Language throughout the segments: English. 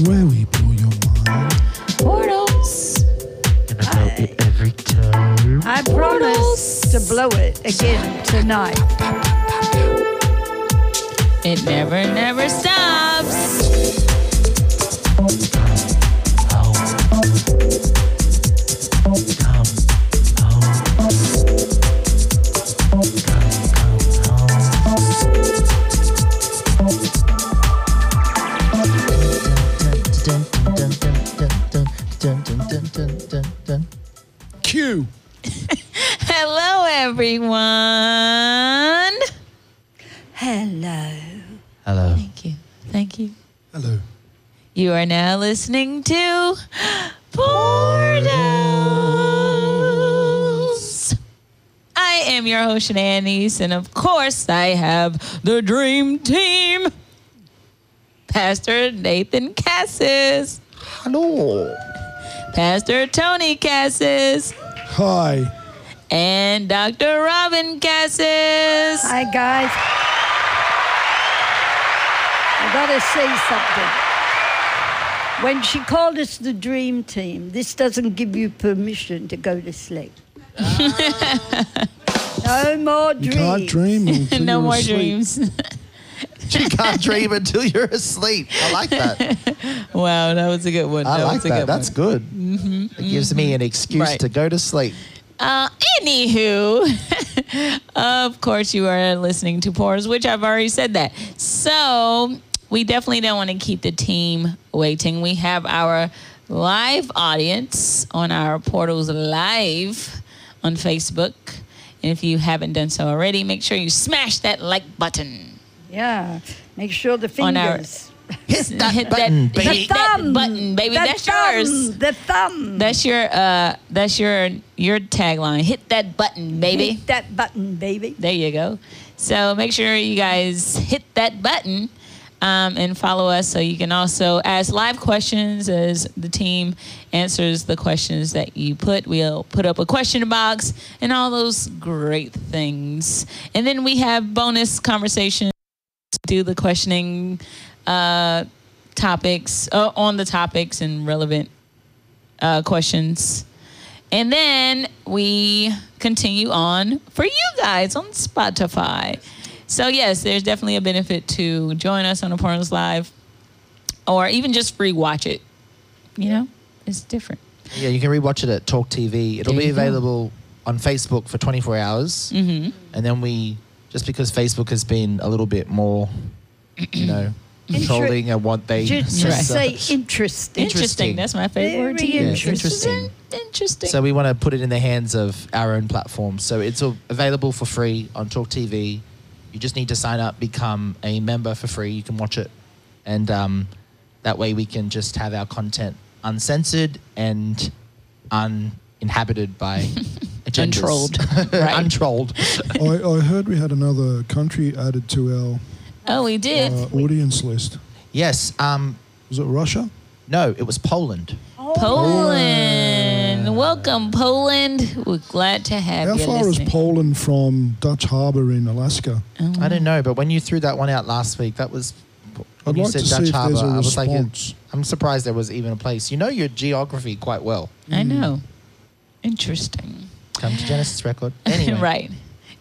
where we blow your mind. Portals. And I know it every time. I promise to blow it again tonight. It never, never stops. Everyone. Hello. Hello. Thank you. Thank you. Hello. You are now listening to Portals. I am your host, Annies, and of course, I have the dream team. Pastor Nathan Cassis, Hello. Pastor Tony Cassis, Hi. And Dr. Robin Cassis. Hi, guys. I gotta say something. When she called us the dream team, this doesn't give you permission to go to sleep. no more You dreams. can't dream until no you're more asleep. dreams. You can't dream until you're asleep. I like that. wow, that was a good one. I that like was a that. good That's one. good. Mm-hmm. It gives me an mm-hmm. excuse Right. to go to sleep. Uh, anywho, of course, you are listening to Portals, which I've already said that. So we definitely don't want to keep the team waiting. We have our live audience on our Portals Live on Facebook. And if you haven't done so already, make sure you smash that like button. Yeah. Make sure the fingers. Hit that Hit button, that, baby. hit that button, baby. The That's thumb, yours. The thumb. That's your uh that's your your tagline. Hit that button, baby. Hit that button, baby. There you go. So make sure you guys hit that button um, and follow us so you can also ask live questions as the team answers the questions that you put. We'll put up a question box and all those great things. And then we have bonus conversations, do the questioning uh, topics uh, on the topics and relevant uh, questions. And then we continue on for you guys on Spotify. So, yes, there's definitely a benefit to join us on the Portals Live or even just free watch it. You know, it's different. Yeah, you can rewatch it at Torque TV. It'll There be you go. available on Facebook for 24 hours. Mm-hmm. And then we, just because Facebook has been a little bit more, you know, controlling and what they Just, Right. just say interesting. Interesting. Interesting. That's my favorite word to Very use. Yeah, interesting. Interesting. So we want to put it in the hands of our own platform. So it's all available for free on Torque TV. You just need to sign up, become a member for free. You can watch it, and um, that way we can just have our content uncensored and uninhabited by agendas. Untrolled. Untrolled. I, I heard we had another country added to our oh, we did. uh, audience list. yes. Um, Was it Russia? no, it was Poland. Poland. Welcome, Poland. We're glad to have How you far listening. is Poland from Dutch Harbour in Alaska? I don't know, but when you threw that one out last week, that was. When I'd you like said to Dutch see if Harbour, there's a I was like, response. I'm surprised there was even a place. You know your geography quite well. I know. Interesting. Come to Genesis Record. Anyway. right.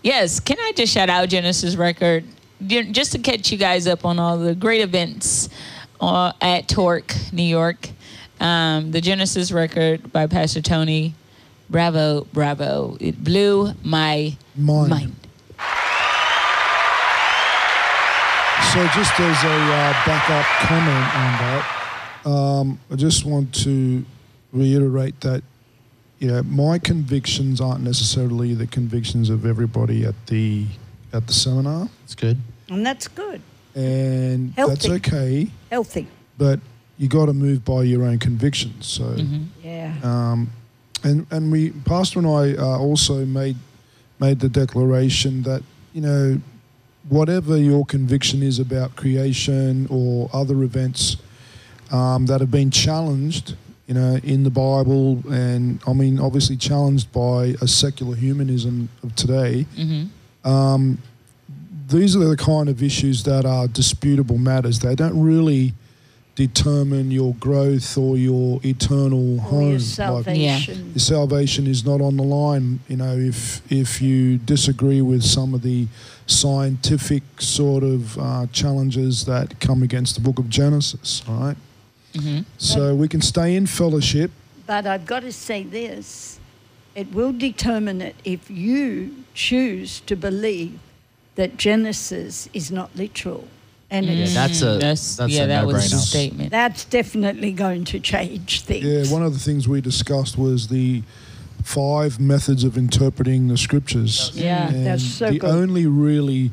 Yes. Can I just shout out Genesis Record Ju- just to catch you guys up on all the great events uh, at Torque, New York. Um, the Genesis Record by Pastor Tony. Bravo, bravo! It blew my Mind. mind. So just as a uh, backup comment on that, um, I just want to reiterate that you know my convictions aren't necessarily the convictions of everybody at the at the seminar, It's good. And that's good. and that's okay. Healthy. But you got to move by your own convictions. So. Mm-hmm. Yeah. Um, and and we pastor and I uh, also made made the declaration that you know whatever your conviction is about creation or other events um, that have been challenged, you know, in the Bible, and I mean obviously challenged by a secular humanism of today. Mm-hmm. Um, these are the kind of issues that are disputable matters. They don't really determine your growth or your eternal Or home. your Like, salvation. your salvation is not on the line. You know, if if you disagree with some of the scientific sort of uh, challenges that come against the Book of Genesis, right? hmm So we can stay in fellowship. But I've got to say this it will determine it if you choose to believe that Genesis is not literal. And Yeah, it's, that's a- that's, that's yeah, a that was a statement. that's definitely going to change things. Yeah, one of the things we discussed was the five methods of interpreting the scriptures. Yeah, And that's so the good. only really,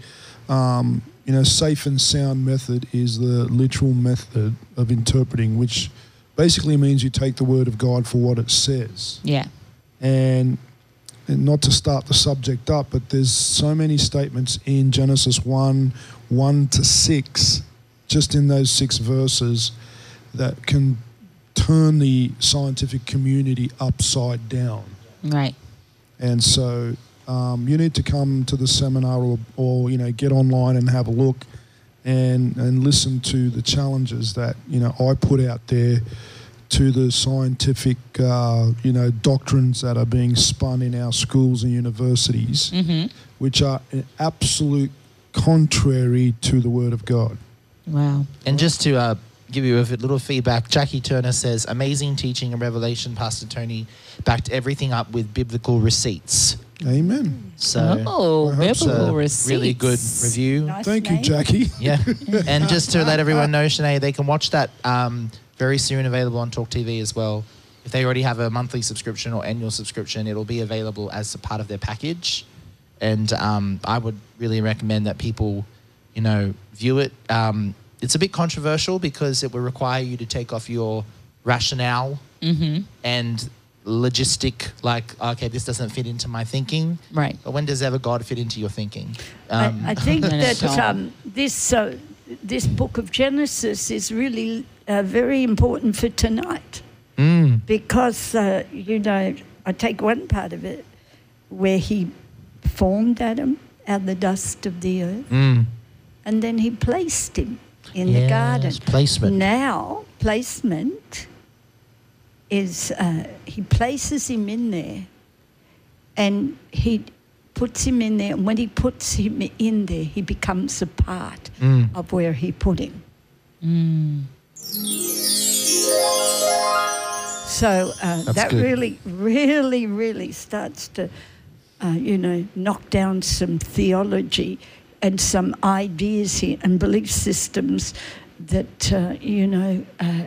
um, you know, safe and sound method is the literal method of interpreting, which basically means you take the word of God for what it says. yeah. And, and not to start the subject up, but there's so many statements in Genesis 1, 1 to 6, just in those six verses, that can turn the scientific community upside down. Right. And so um, you need to come to the seminar or, or you know get online and have a look and and listen to the challenges that you know I put out there to the scientific uh, you know doctrines that are being spun in our schools and universities, hmm which are an absolute contrary to the Word of God. Wow. And just to uh, give you a little feedback, Jackie Turner says, amazing teaching and revelation, Pastor Tony backed everything up with biblical receipts. Amen. So oh, I hope it's biblical a receipts. really good review. Nice Thank you. Jackie. Yeah. and just to let everyone know, Shanae, they can watch that um, very soon available on Torque TV as well. If they already have a monthly subscription or annual subscription, it'll be available as a part of their package. And um, I would really recommend that people, you know, view it. Um, it's a bit controversial because it will require you to take off your rationale Mm-hmm. and logistic, like, okay, this doesn't fit into my thinking. Right. But when does ever God fit into your thinking? I, Um, I think that um, this uh, this book of Genesis is really uh, very important for tonight mm, because uh, you know I take one part of it where he formed Adam out of the dust of the earth, mm. and then he placed him in the Yes, garden. Placement. Now placement is uh, he places him in there, and he puts him in there. And when he puts him in there, he becomes a part Mm. of where he put him. Mm. So uh, that good. really, really, really starts to, uh, you know, knock down some theology and some ideas here and belief systems that, uh, you know, uh,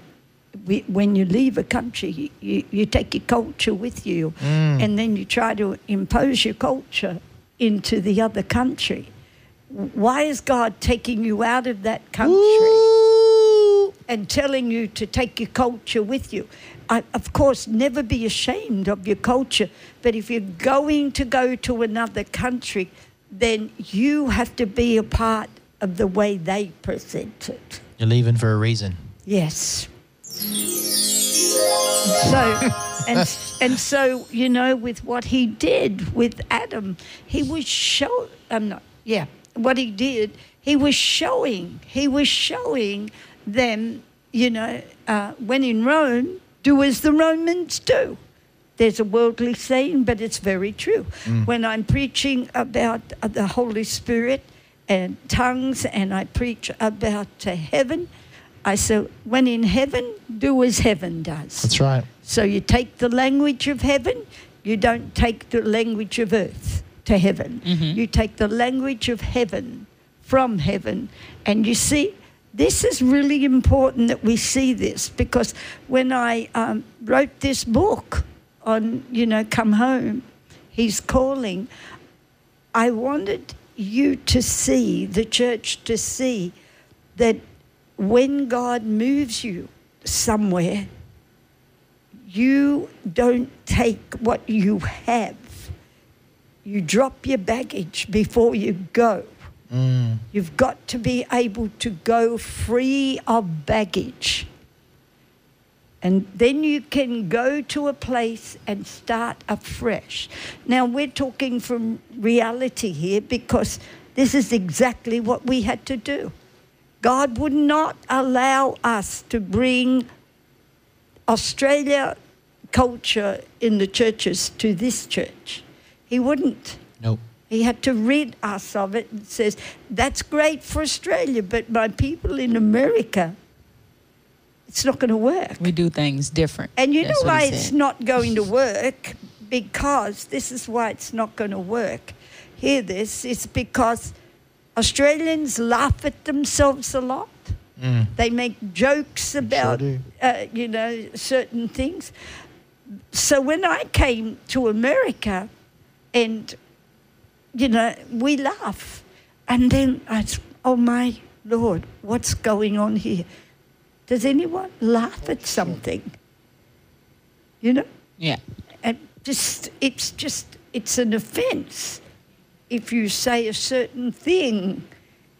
we, when you leave a country, you, you take your culture with you Mm. and then you try to impose your culture into the other country. Why is God taking you out of that country? Ooh. And telling you to take your culture with you. I, of course, never be ashamed of your culture, but if you're going to go to another country, then you have to be a part of the way they present it. You're leaving for a reason. Yes. So, and, and so, you know, with what he did with Adam, he was show. I'm not. Yeah, what he did, he was showing. He was showing them. You know, uh, when in Rome, do as the Romans do. There's a worldly saying, but it's very true. When I'm preaching about uh, the Holy Spirit and tongues, and I preach about uh, heaven, I say, when in heaven, do as heaven does. That's right. So you take the language of heaven, you don't take the language of earth to heaven. You take the language of heaven from heaven. And you see, this is really important that we see this because when I um, wrote this book on, you know, Come Home, He's Calling, I wanted you to see, the church to see, that when God moves you somewhere, you don't take what you have. You drop your baggage before you go. Mm. You've got to be able to go free of baggage. And then you can go to a place and start afresh. Now, we're talking from reality here because this is exactly what we had to do. God would not allow us to bring Australia culture in the churches to this church. He wouldn't. Nope. He had to rid us of it and says, that's great for Australia, but my people in America, it's not going to work. We do things different. And you That's know why it's not going to work? Because this is why it's not going to work. Hear this, it's because Australians laugh at themselves a lot. Mm. They make jokes about, do. uh, you know, certain things. So when I came to America, and you know, we laugh, and then I, s- oh my Lord, what's going on here? Does anyone laugh at something? You know, Yeah. and just it's just it's an offence if you say a certain thing,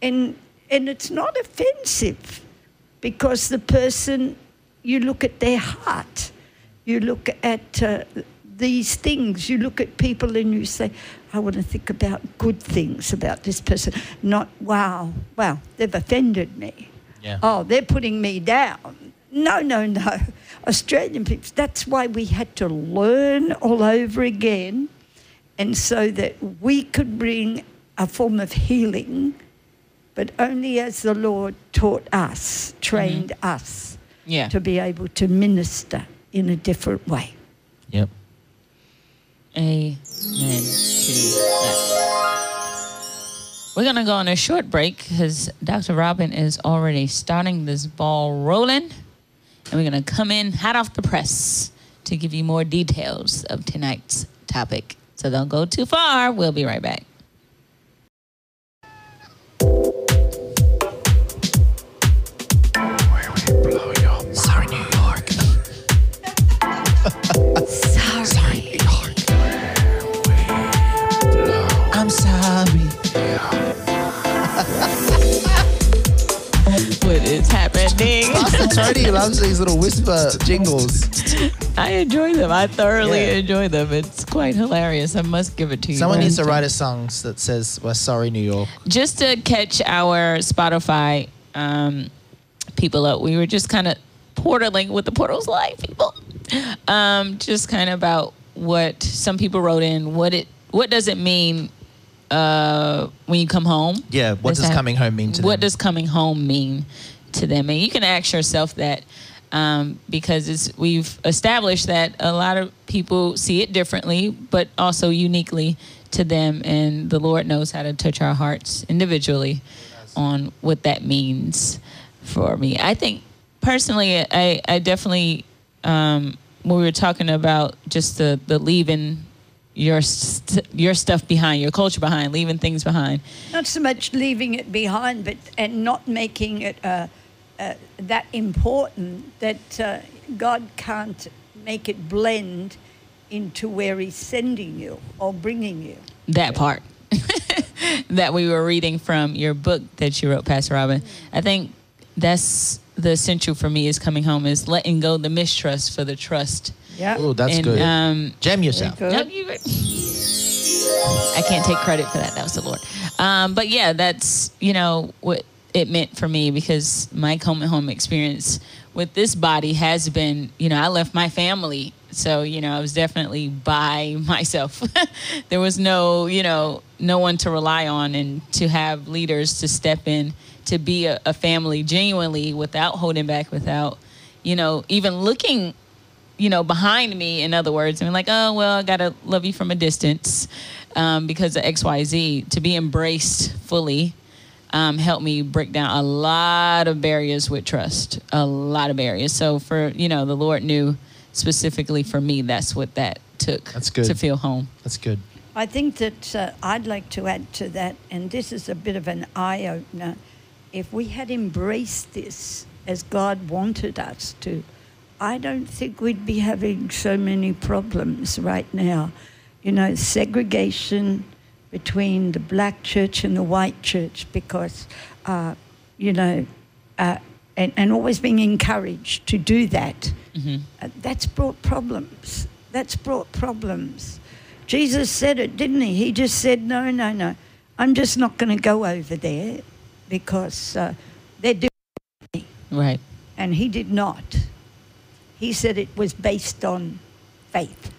and and it's not offensive because the person you look at their heart, you look at uh, these things, you look at people and you say, I want to think about good things about this person, not wow, wow, they've offended me. Yeah. Oh, they're putting me down. No, no, no. Australian people, that's why we had to learn all over again. And so that we could bring a form of healing, but only as the Lord taught us, trained mm-hmm. us Yeah. to be able to minister in a different way. Yep. Amen to that. We're going to go on a short break because Dr. Robin is already starting this ball rolling. And we're going to come in hot off the press to give you more details of tonight's topic. So don't go too far. We'll be right back. Tony loves these little whisper jingles. I enjoy them. I thoroughly Yeah. enjoy them. It's quite hilarious. I must give it to you. Someone needs to write a song that says, "We're sorry, New York." just to catch our Spotify um, people up, we were just kind of portaling with the portals live people. Um, just kind of about what some people wrote in. What it what does it mean uh, when you come home? Yeah. What Does does that- coming home mean to them? what them? does coming home mean to them? And you can ask yourself that um, because it's, we've established that a lot of people see it differently, but also uniquely to them. And the Lord knows how to touch our hearts individually on what that means for me. I think personally, I, I definitely, um, when we were talking about just the, the leaving your st- your stuff behind, your culture behind, leaving things behind. Not so much leaving it behind, but and not making it uh, uh, that important that uh, God can't make it blend into where He's sending you or bringing you. that part that we were reading from your book that you wrote, Pastor Robin. I think that's the essential for me is coming home is letting go the mistrust for the trust. Yeah. Oh, that's and, good. Um, Jam yourself. Very no, good. you- I can't take credit for that. That was the Lord. Um, but yeah, that's you know what it meant for me because my coming home experience with this body has been you know I left my family, so you know I was definitely by myself. there was no you know no one to rely on and to have leaders to step in to be a, a family genuinely without holding back, without you know even looking you know, behind me, in other words, and like, oh, well, I got to love you from a distance um, because of XYZ. To be embraced fully um, helped me break down a lot of barriers with trust, a lot of barriers. So, for, you know, the Lord knew specifically for me, that's what that took That's good. to feel home. That's good. I think that uh, I'd like to add to that, and this is a bit of an eye opener. If we had embraced this as God wanted us to, I don't think we'd be having so many problems right now. You know, segregation between the black church and the white church because, uh, you know, uh, and, and always being encouraged to do that. Uh, that's brought problems. That's brought problems. Jesus said it, didn't he? He just said, no, no, no. I'm just not going to go over there because uh, they're doing Right. and he did not. He said it was based on faith.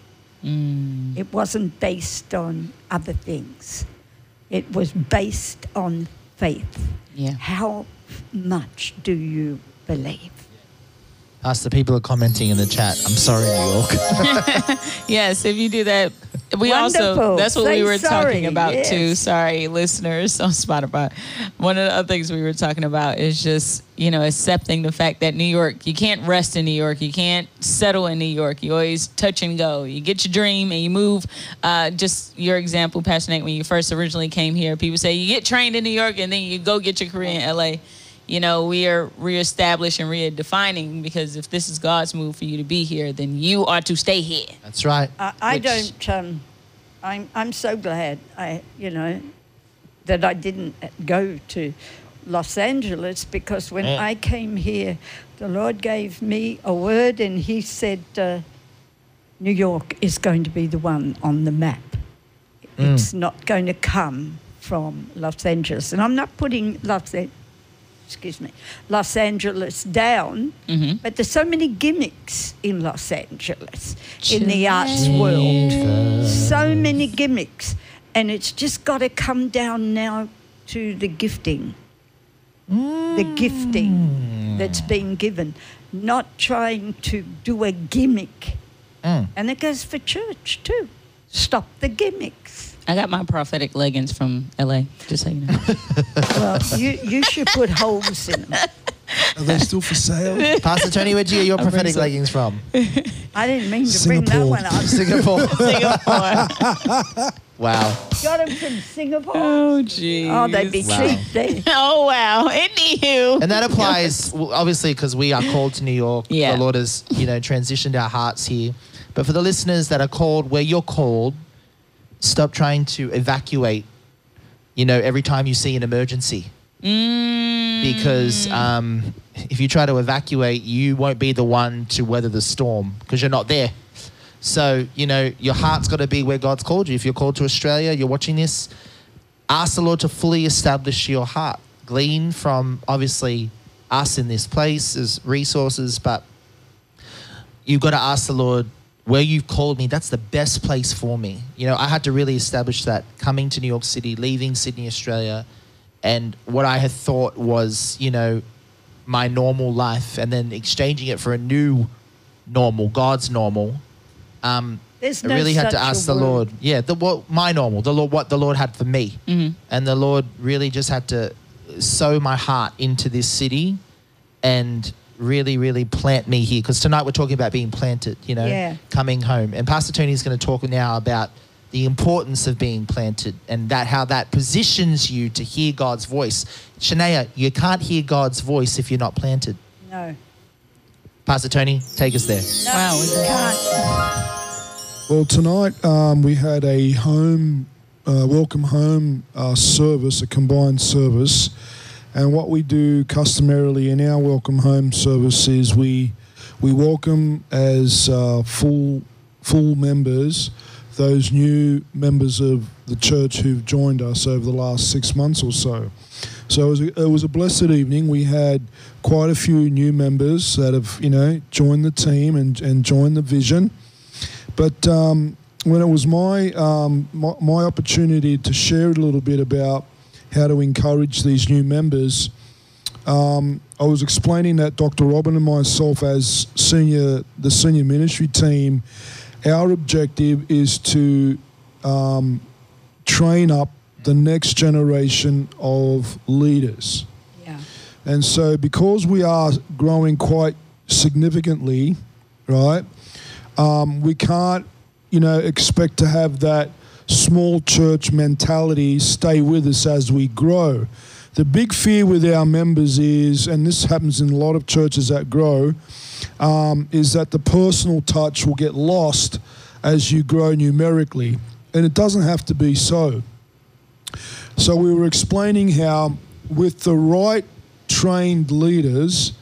Mm. It wasn't based on other things. It was based on faith. Yeah. How much do you believe? Ask the people are commenting in the chat. I'm sorry, New York. Yes, if you do that, we also that's what Say we were sorry, talking about too. Sorry, listeners on Spotify. One of the other things we were talking about is just you know accepting the fact that New York, you can't rest in New York, you can't settle in New York. You always touch and go. You get your dream and you move. Uh, just your example, passionate when you first originally came here, people say you get trained in New York and then you go get your career in LA. You know, we are reestablishing, redefining because if this is God's move for you to be here, then you are to stay here. That's right. I, I Which- don't. Um, I'm. I'm so glad. I. You know, that I didn't go to Los Angeles because when Yeah. I came here, the Lord gave me a word and He said, uh, "New York is going to be the one on the map. Mm. It's not going to come from Los Angeles." And I'm not putting Los. An- Excuse me, Los Angeles down, hmm but there's so many gimmicks in Los Angeles, in the arts world. So many gimmicks. And it's just got to come down now to the gifting. The gifting that's been given. Not trying to do a gimmick. Mm. And it goes for church too. Stop the gimmicks. I got my prophetic leggings from LA, just so you know. Well, you, you should put holes in them. Are they still for sale? Pastor Tony, where'd you get your I prophetic some. leggings from? I didn't mean to bring that one up. Singapore. Singapore. wow. Got them from Singapore. Oh, jeez. Oh, they'd be Wow. cheap there. Oh, wow. Anywho. And that applies, obviously, because we are called to New York. Yeah. The Lord has, you know, transitioned our hearts here. But for the listeners that are called where you're called, stop trying to evacuate, you know, every time you see an emergency. Mm. Because um, if you try to evacuate, you won't be the one to weather the storm because you're not there. So, you know, your heart's got to be where God's called you. If you're called to Australia, you're watching this, ask the Lord to fully establish your heart. Glean from obviously us in this place as resources, but you've got to ask the Lord where you've called me. That's the best place for me. You know, I had to really establish that coming to New York City, leaving Sydney, Australia, and what I had thought was, you know, my normal life, and then exchanging it for a new normal, God's normal. Um, There's I no really had to ask the word. Lord, yeah, the what my normal, the Lord, what the Lord had for me, Mhm. and the Lord really just had to sow my heart into this city, and really, really plant me here. Because tonight we're talking about being planted, you know, Yeah. coming home, and Pastor Tony is going to talk now about the importance of being planted and that how that positions you to hear God's voice. Shania, you can't hear God's voice if you're not planted. No. Pastor Tony, take us there. no Wow, you is it- can't. Well, tonight um, we had a home, uh, welcome home uh, service, a combined service. And what we do customarily in our welcome home service is we we welcome as uh, full full members those new members of the church who've joined us over the last six months or so. So it was, a, it was a blessed evening. We had quite a few new members that have you know joined the team and, and joined the vision. But um, when it was my, um, my my opportunity to share a little bit about how to encourage these new members, um, I was explaining that Dr. Robin and myself, as senior the senior ministry team, our objective is to um, train up the next generation of leaders. Yeah. And so, because we are growing quite significantly, right, um, we can't, you know, expect to have that small church mentality stay with us as we grow. The big fear with our members is, and this happens in a lot of churches that grow, um, is that the personal touch will get lost as you grow numerically. And it doesn't have to be so. So we were explaining how, with the right trained leaders,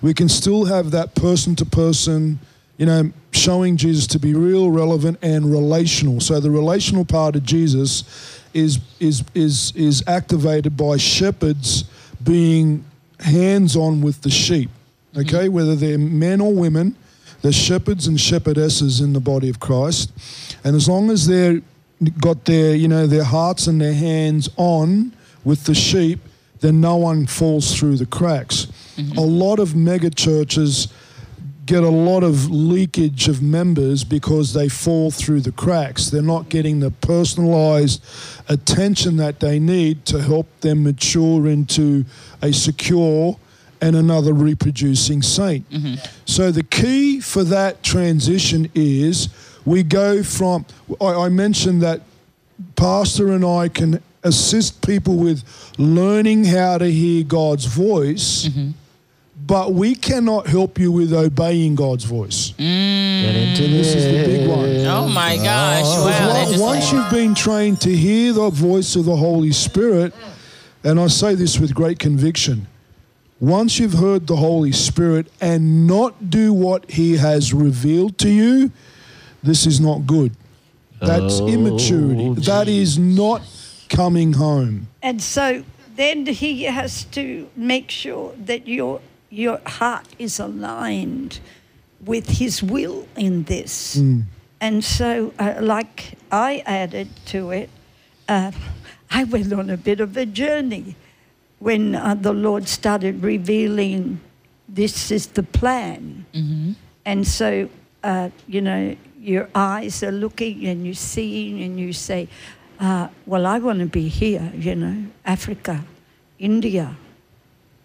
we can still have that person to person, you know, showing Jesus to be real, relevant, and relational. So the relational part of Jesus is is is is activated by shepherds being hands on with the sheep, okay, mm-hmm. whether they're men or women, they're shepherds and shepherdesses in the body of Christ. And as long as they're got their, you know, their hearts and their hands on with the sheep, then no one falls through the cracks. Mm-hmm. A lot of mega churches get a lot of leakage of members because they fall through the cracks. They're not getting the personalized attention that they need to help them mature into a secure and another reproducing saint. Mm-hmm. So the key for that transition is we go from, I, I mentioned that Pastor and I can assist people with learning how to hear God's voice, mm-hmm. But we cannot help you with obeying God's voice. Mm. Get into And this is the big one. Oh my gosh! Oh. Wow. Once- Once you've been trained to hear the voice of the Holy Spirit, and I say this with great conviction, once you've heard the Holy Spirit and not do what He has revealed to you, this is not good. That's Oh, immaturity. That is not coming home. And so then he has to make sure that your your heart is aligned with his will in this. And so, uh, like I added to it, uh, I went on a bit of a journey when uh, the Lord started revealing this is the plan. And so, uh, you know, your eyes are looking and you're seeing and you say, uh, well, I want to be here, you know, Africa, India,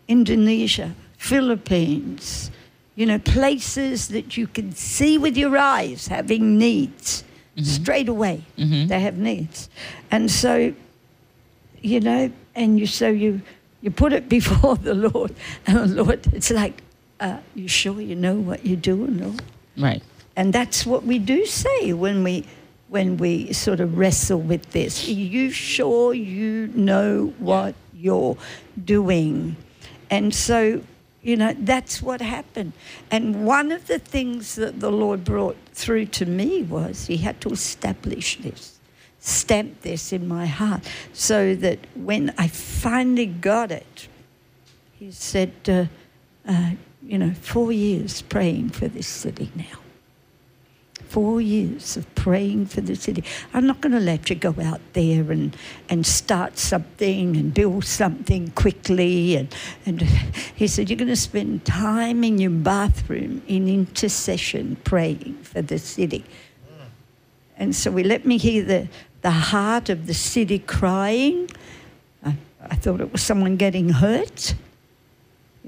Indonesia, Philippines, you know, places that you can see with your eyes having needs straight away. They have needs. And so, you know, and you so you you put it before the Lord, and the Lord, it's like, uh, you sure you know what you're doing, Lord? right. And that's what we do say when we when we sort of wrestle with this. Are you sure you know what you're doing? And so, you know, that's what happened. And one of the things that the Lord brought through to me was he had to establish this, stamp this in my heart, so that when I finally got it, he said, uh, uh, you know, four years praying for this city now four years of praying for the city. I'm not going to let you go out there and, and start something and build something quickly. And, and he said, You're going to spend time in your bathroom in intercession praying for the city. And so we let me hear the, the heart of the city crying. I, I thought it was someone getting hurt.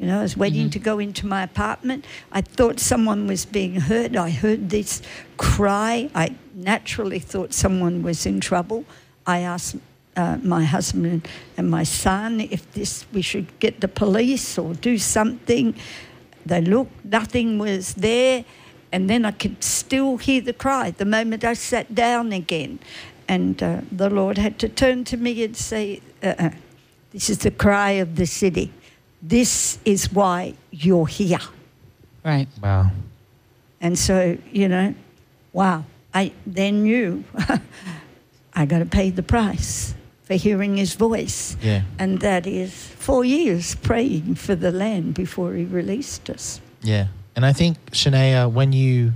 You know, I was waiting to go into my apartment. I thought someone was being hurt. I heard this cry. I naturally thought someone was in trouble. I asked uh, my husband and my son if this we should get the police or do something. They looked, nothing was there, and then I could still hear the cry the moment I sat down again. And uh, the Lord had to turn to me and say, uh-uh, This is the cry of the city. This is why you're here. Right. Wow. And so, you know, wow, I then knew I got to pay the price for hearing his voice. Yeah. And that is four years praying for the land before he released us. Yeah. And I think, Shania, when you,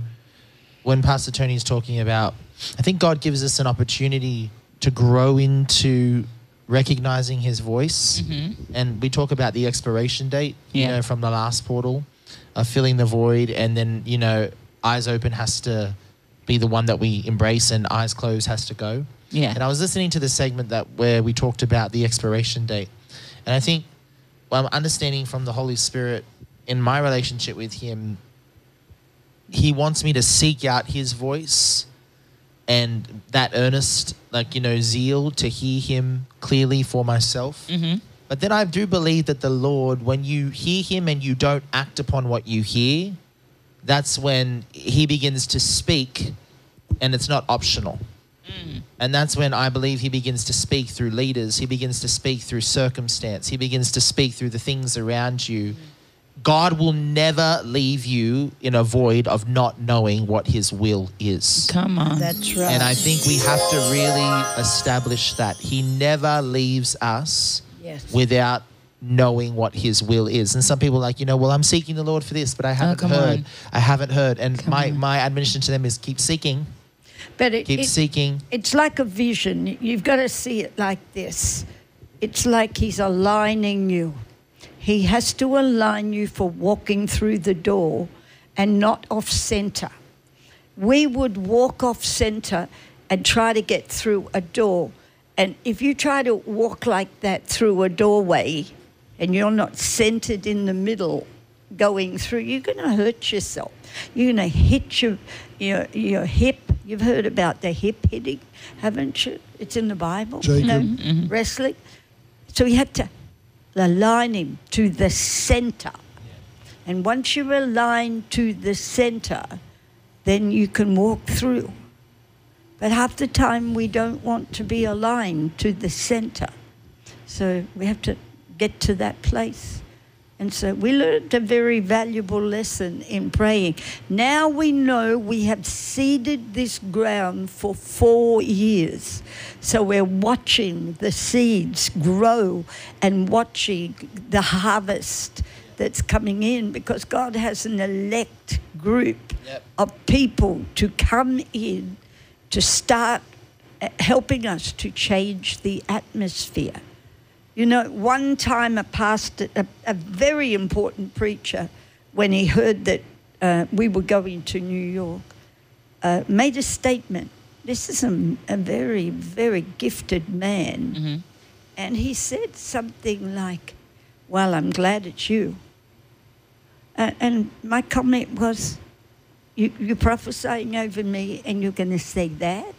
when Pastor Tony is talking about, I think God gives us an opportunity to grow into recognizing his voice. And we talk about the expiration date, you Yeah. know, from the last portal, uh, filling the void. And then, you know, eyes open has to be the one that we embrace and eyes closed has to go. Yeah. And I was listening to the segment that where we talked about the expiration date. And I think well, I'm understanding from the Holy Spirit in my relationship with him, he wants me to seek out his voice and that earnest, like, you know, zeal to hear him clearly for myself. Mm-hmm. But then I do believe that the Lord, when you hear him and you don't act upon what you hear, that's when he begins to speak and it's not optional. And that's when I believe he begins to speak through leaders. He begins to speak through circumstance. He begins to speak through the things around you. God will never leave you in a void of not knowing what his will is. Come on. That's right. And I think we have to really establish that he never leaves us Yes. without knowing what his will is. And some people are like, you know, well, I'm seeking the Lord for this, but I oh, haven't come heard. on. I haven't heard. And Come my, on. my admonition to them is keep seeking, But it, keep it- seeking. it's like a vision. You've got to see it like this. It's like he's aligning you. He has to align you for walking through the door and not off center. We would walk off center and try to get through a door. And if you try to walk like that through a doorway and you're not centered in the middle going through, you're going to hurt yourself. You're going to hit your, your, your hip. You've heard about the hip hitting, haven't you? It's in the Bible. Jacob. No, wrestling. So you have to align him to the center. And once you align to the center, then you can walk through. But half the time we don't want to be aligned to the center. So we have to get to that place. And so we learned a very valuable lesson in praying. Now we know we have seeded this ground for four years. So we're watching the seeds grow and watching the harvest that's coming in because God has an elect group Yep. of people to come in to start uh, helping us to change the atmosphere. You know, one time a pastor, a, a very important preacher, when he heard that uh, we were going to New York, uh, made a statement. This is a, a very, very gifted man. Mhm. And he said something like, Well, I'm glad it's you. Uh, and my comment was, you, You're prophesying over me and you're going to say that?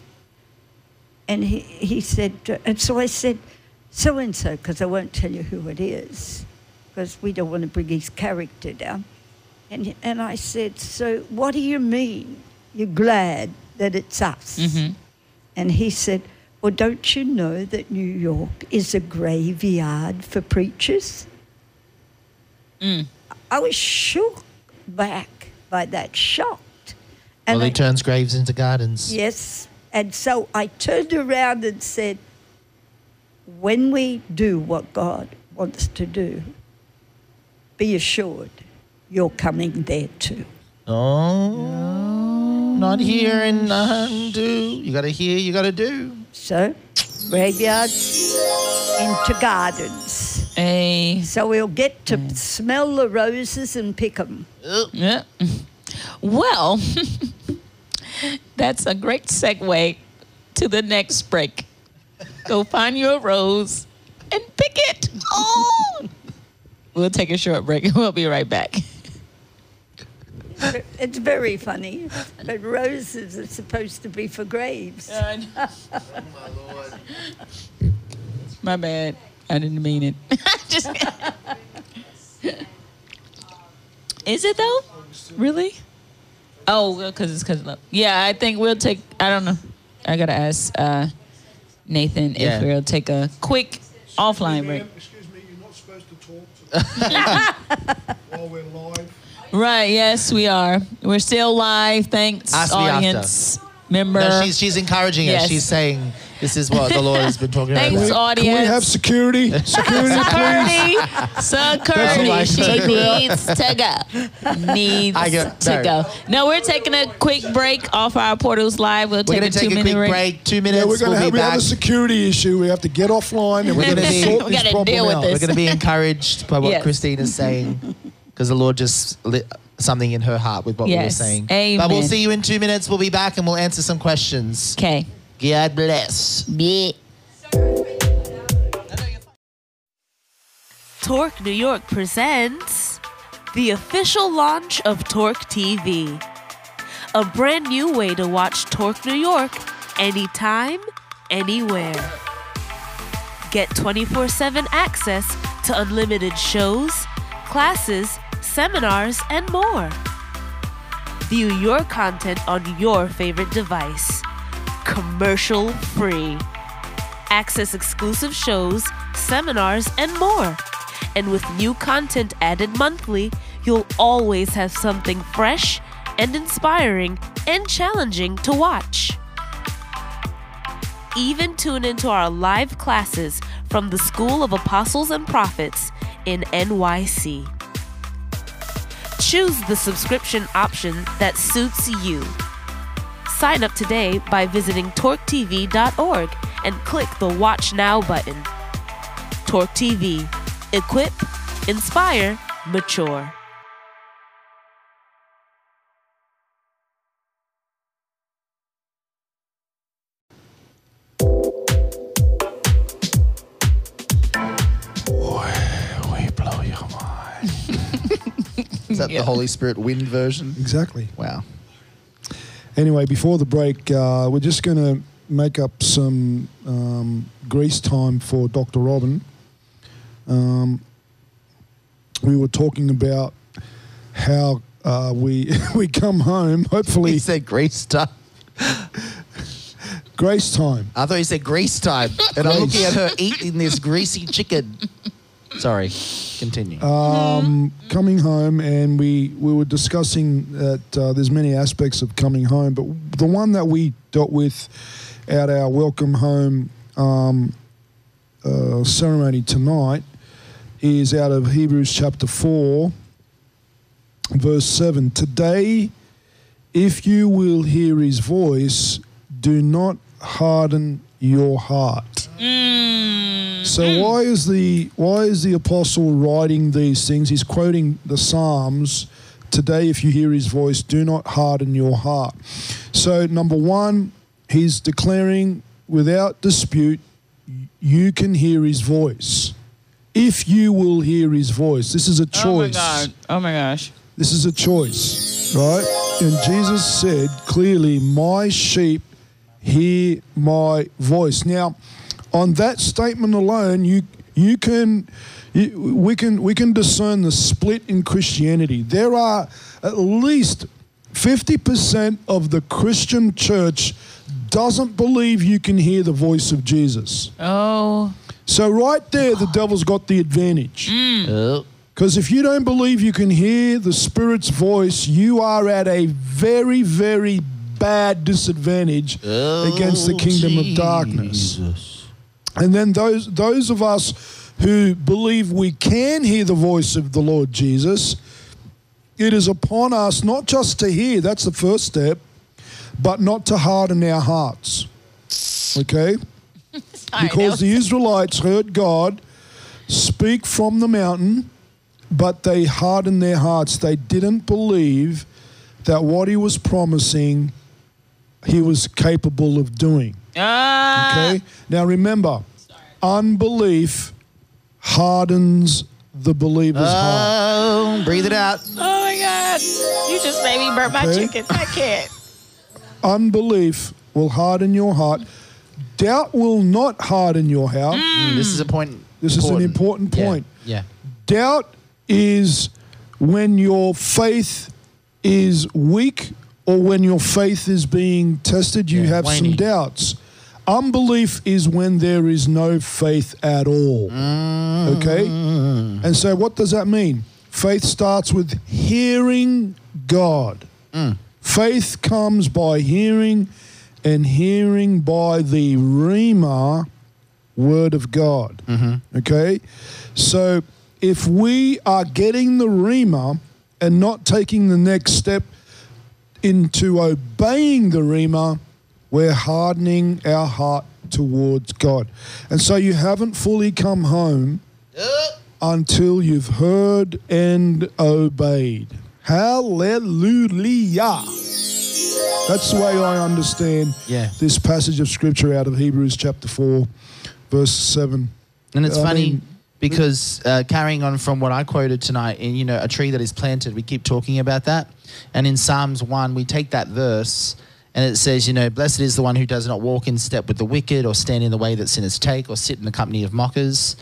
And he, he said, uh, And so I said, So and so, because I won't tell you who it is, because we don't want to bring his character down. And, and I said, So what do you mean you're glad that it's us? Mhm. And he said, Well, don't you know that New York is a graveyard for preachers? Mm. I was shook back by that, shocked. well, I- he turns graves into gardens. Yes. And so I turned around and said, when we do what God wants to do, be assured you're coming there too. Oh, not here and undo. You got to hear, you got to do. So, graveyards into gardens. A So we'll get to smell the roses and pick them. Yeah. Well, that's a great segue to the next break. Go find your rose and pick it. Oh. We'll take a short break. And we'll be right back. It's very funny, but roses are supposed to be for graves. Oh my lord. My bad. I didn't mean it. Just Is it though? Really? Oh, because it's because yeah. I think we'll take. I don't know. I gotta ask uh, Nathan Yeah. if we'll take a quick offline break. Excuse me, you're not supposed to talk while we're live. Right? Yes, we are. We're still live. Thanks, Ask me after. audience member. No, she's, she's encouraging Yes. us. She's saying, this is what the Lord has been talking Thanks, about. audience. Can we have security? Security, please. Security, security. all I She needs to go. Needs I get- to no. go. No, we're taking a quick break off our portals live. We'll We're take going a to take a two-minute quick break. break. Two minutes. Yeah, we're gonna we'll have, be we have a security issue. We have to get offline and we're, We're going to be- sort We this gotta problem deal with out. this. We're going to be encouraged by what Yes. Christine is saying because the Lord just lit something in her heart with what we were Yes. saying. But we'll see you in two minutes. We'll be back and we'll answer some questions. Okay. God bless. Yeah. Torque New York presents the official launch of Torque TV, a brand new way to watch Torque New York anytime, anywhere. Get 24 7 access to unlimited shows, classes, seminars, and more. View your content on your favorite device, commercial free access exclusive shows, seminars, and more. And with new content added monthly, you'll always have something fresh and inspiring and challenging to watch. Even tune into our live classes from the School of Apostles and Prophets in NYC. Choose the subscription option that suits you. Sign up today by visiting torquetv.org and click the Watch Now button. Torque TV. Equip, inspire, mature. We blow your mind. Is that Yeah. the Holy Spirit wind version? Exactly. Wow. Anyway, before the break, uh, we're just going to make up some um, grease time for Dr. Robin. Um, we were talking about how uh, we we come home. Hopefully, he said grease time. grace time. I thought he said grease time. And I'm looking at her eating this greasy chicken. Sorry. Continue. um, coming home, and we we were discussing that uh, there's many aspects of coming home, but the one that we dealt with at our welcome home um, uh, ceremony tonight is out of Hebrews chapter four, verse seven. Today, if you will hear His voice, do not harden your heart. So mm. why is the why is the apostle writing these things? He's quoting the Psalms. Today, if you hear his voice, do not harden your heart. So, number one, he's declaring without dispute, you can hear his voice. If you will hear his voice, this is a choice. Oh my god. Oh my gosh. This is a choice, right? And Jesus said clearly, My sheep hear my voice. Now, on that statement alone, you you can you, we can we can discern the split in Christianity. There are at least 50% of the Christian church doesn't believe you can hear the voice of Jesus. Oh. So right there the devil's got the advantage. Oh. Because if you don't believe you can hear the Spirit's voice, you are at a very, very bad disadvantage oh, against the kingdom of darkness. And then those those of us who believe we can hear the voice of the Lord Jesus, it is upon us not just to hear, that's the first step, but not to harden our hearts. Okay? Sorry, because the Israelites heard God speak from the mountain, but they hardened their hearts. They didn't believe that what he was promising, he was capable of doing. Ah. Okay? Now remember, unbelief hardens the believer's heart. Oh, breathe it out. Oh my god. You just made me burn my Okay. chicken. I can't. Unbelief will harden your heart. Doubt will not harden your heart. Mm, This is a point. This is an important Yeah, point. Yeah. Doubt is when your faith is weak or when your faith is being tested, you Yeah, have waning. some doubts. Unbelief is when there is no faith at all. Mm. Okay? And so, what does that mean? Faith starts with hearing God. Mm. Faith comes by hearing, and hearing by the Rhema word of God. Mm-hmm. Okay? So if we are getting the Rhema and not taking the next step into obeying the Rhema, we're hardening our heart towards God. And so you haven't fully come home until you've heard and obeyed. Hallelujah. That's the way I understand Yeah. this passage of scripture out of Hebrews chapter 4, verse 7. And it's I funny mean- because uh, carrying on from what I quoted tonight, in you know, a tree that is planted, we keep talking about that. And in Psalms one, we take that verse and it says, you know, blessed is the one who does not walk in step with the wicked, or stand in the way that sinners take, or sit in the company of mockers,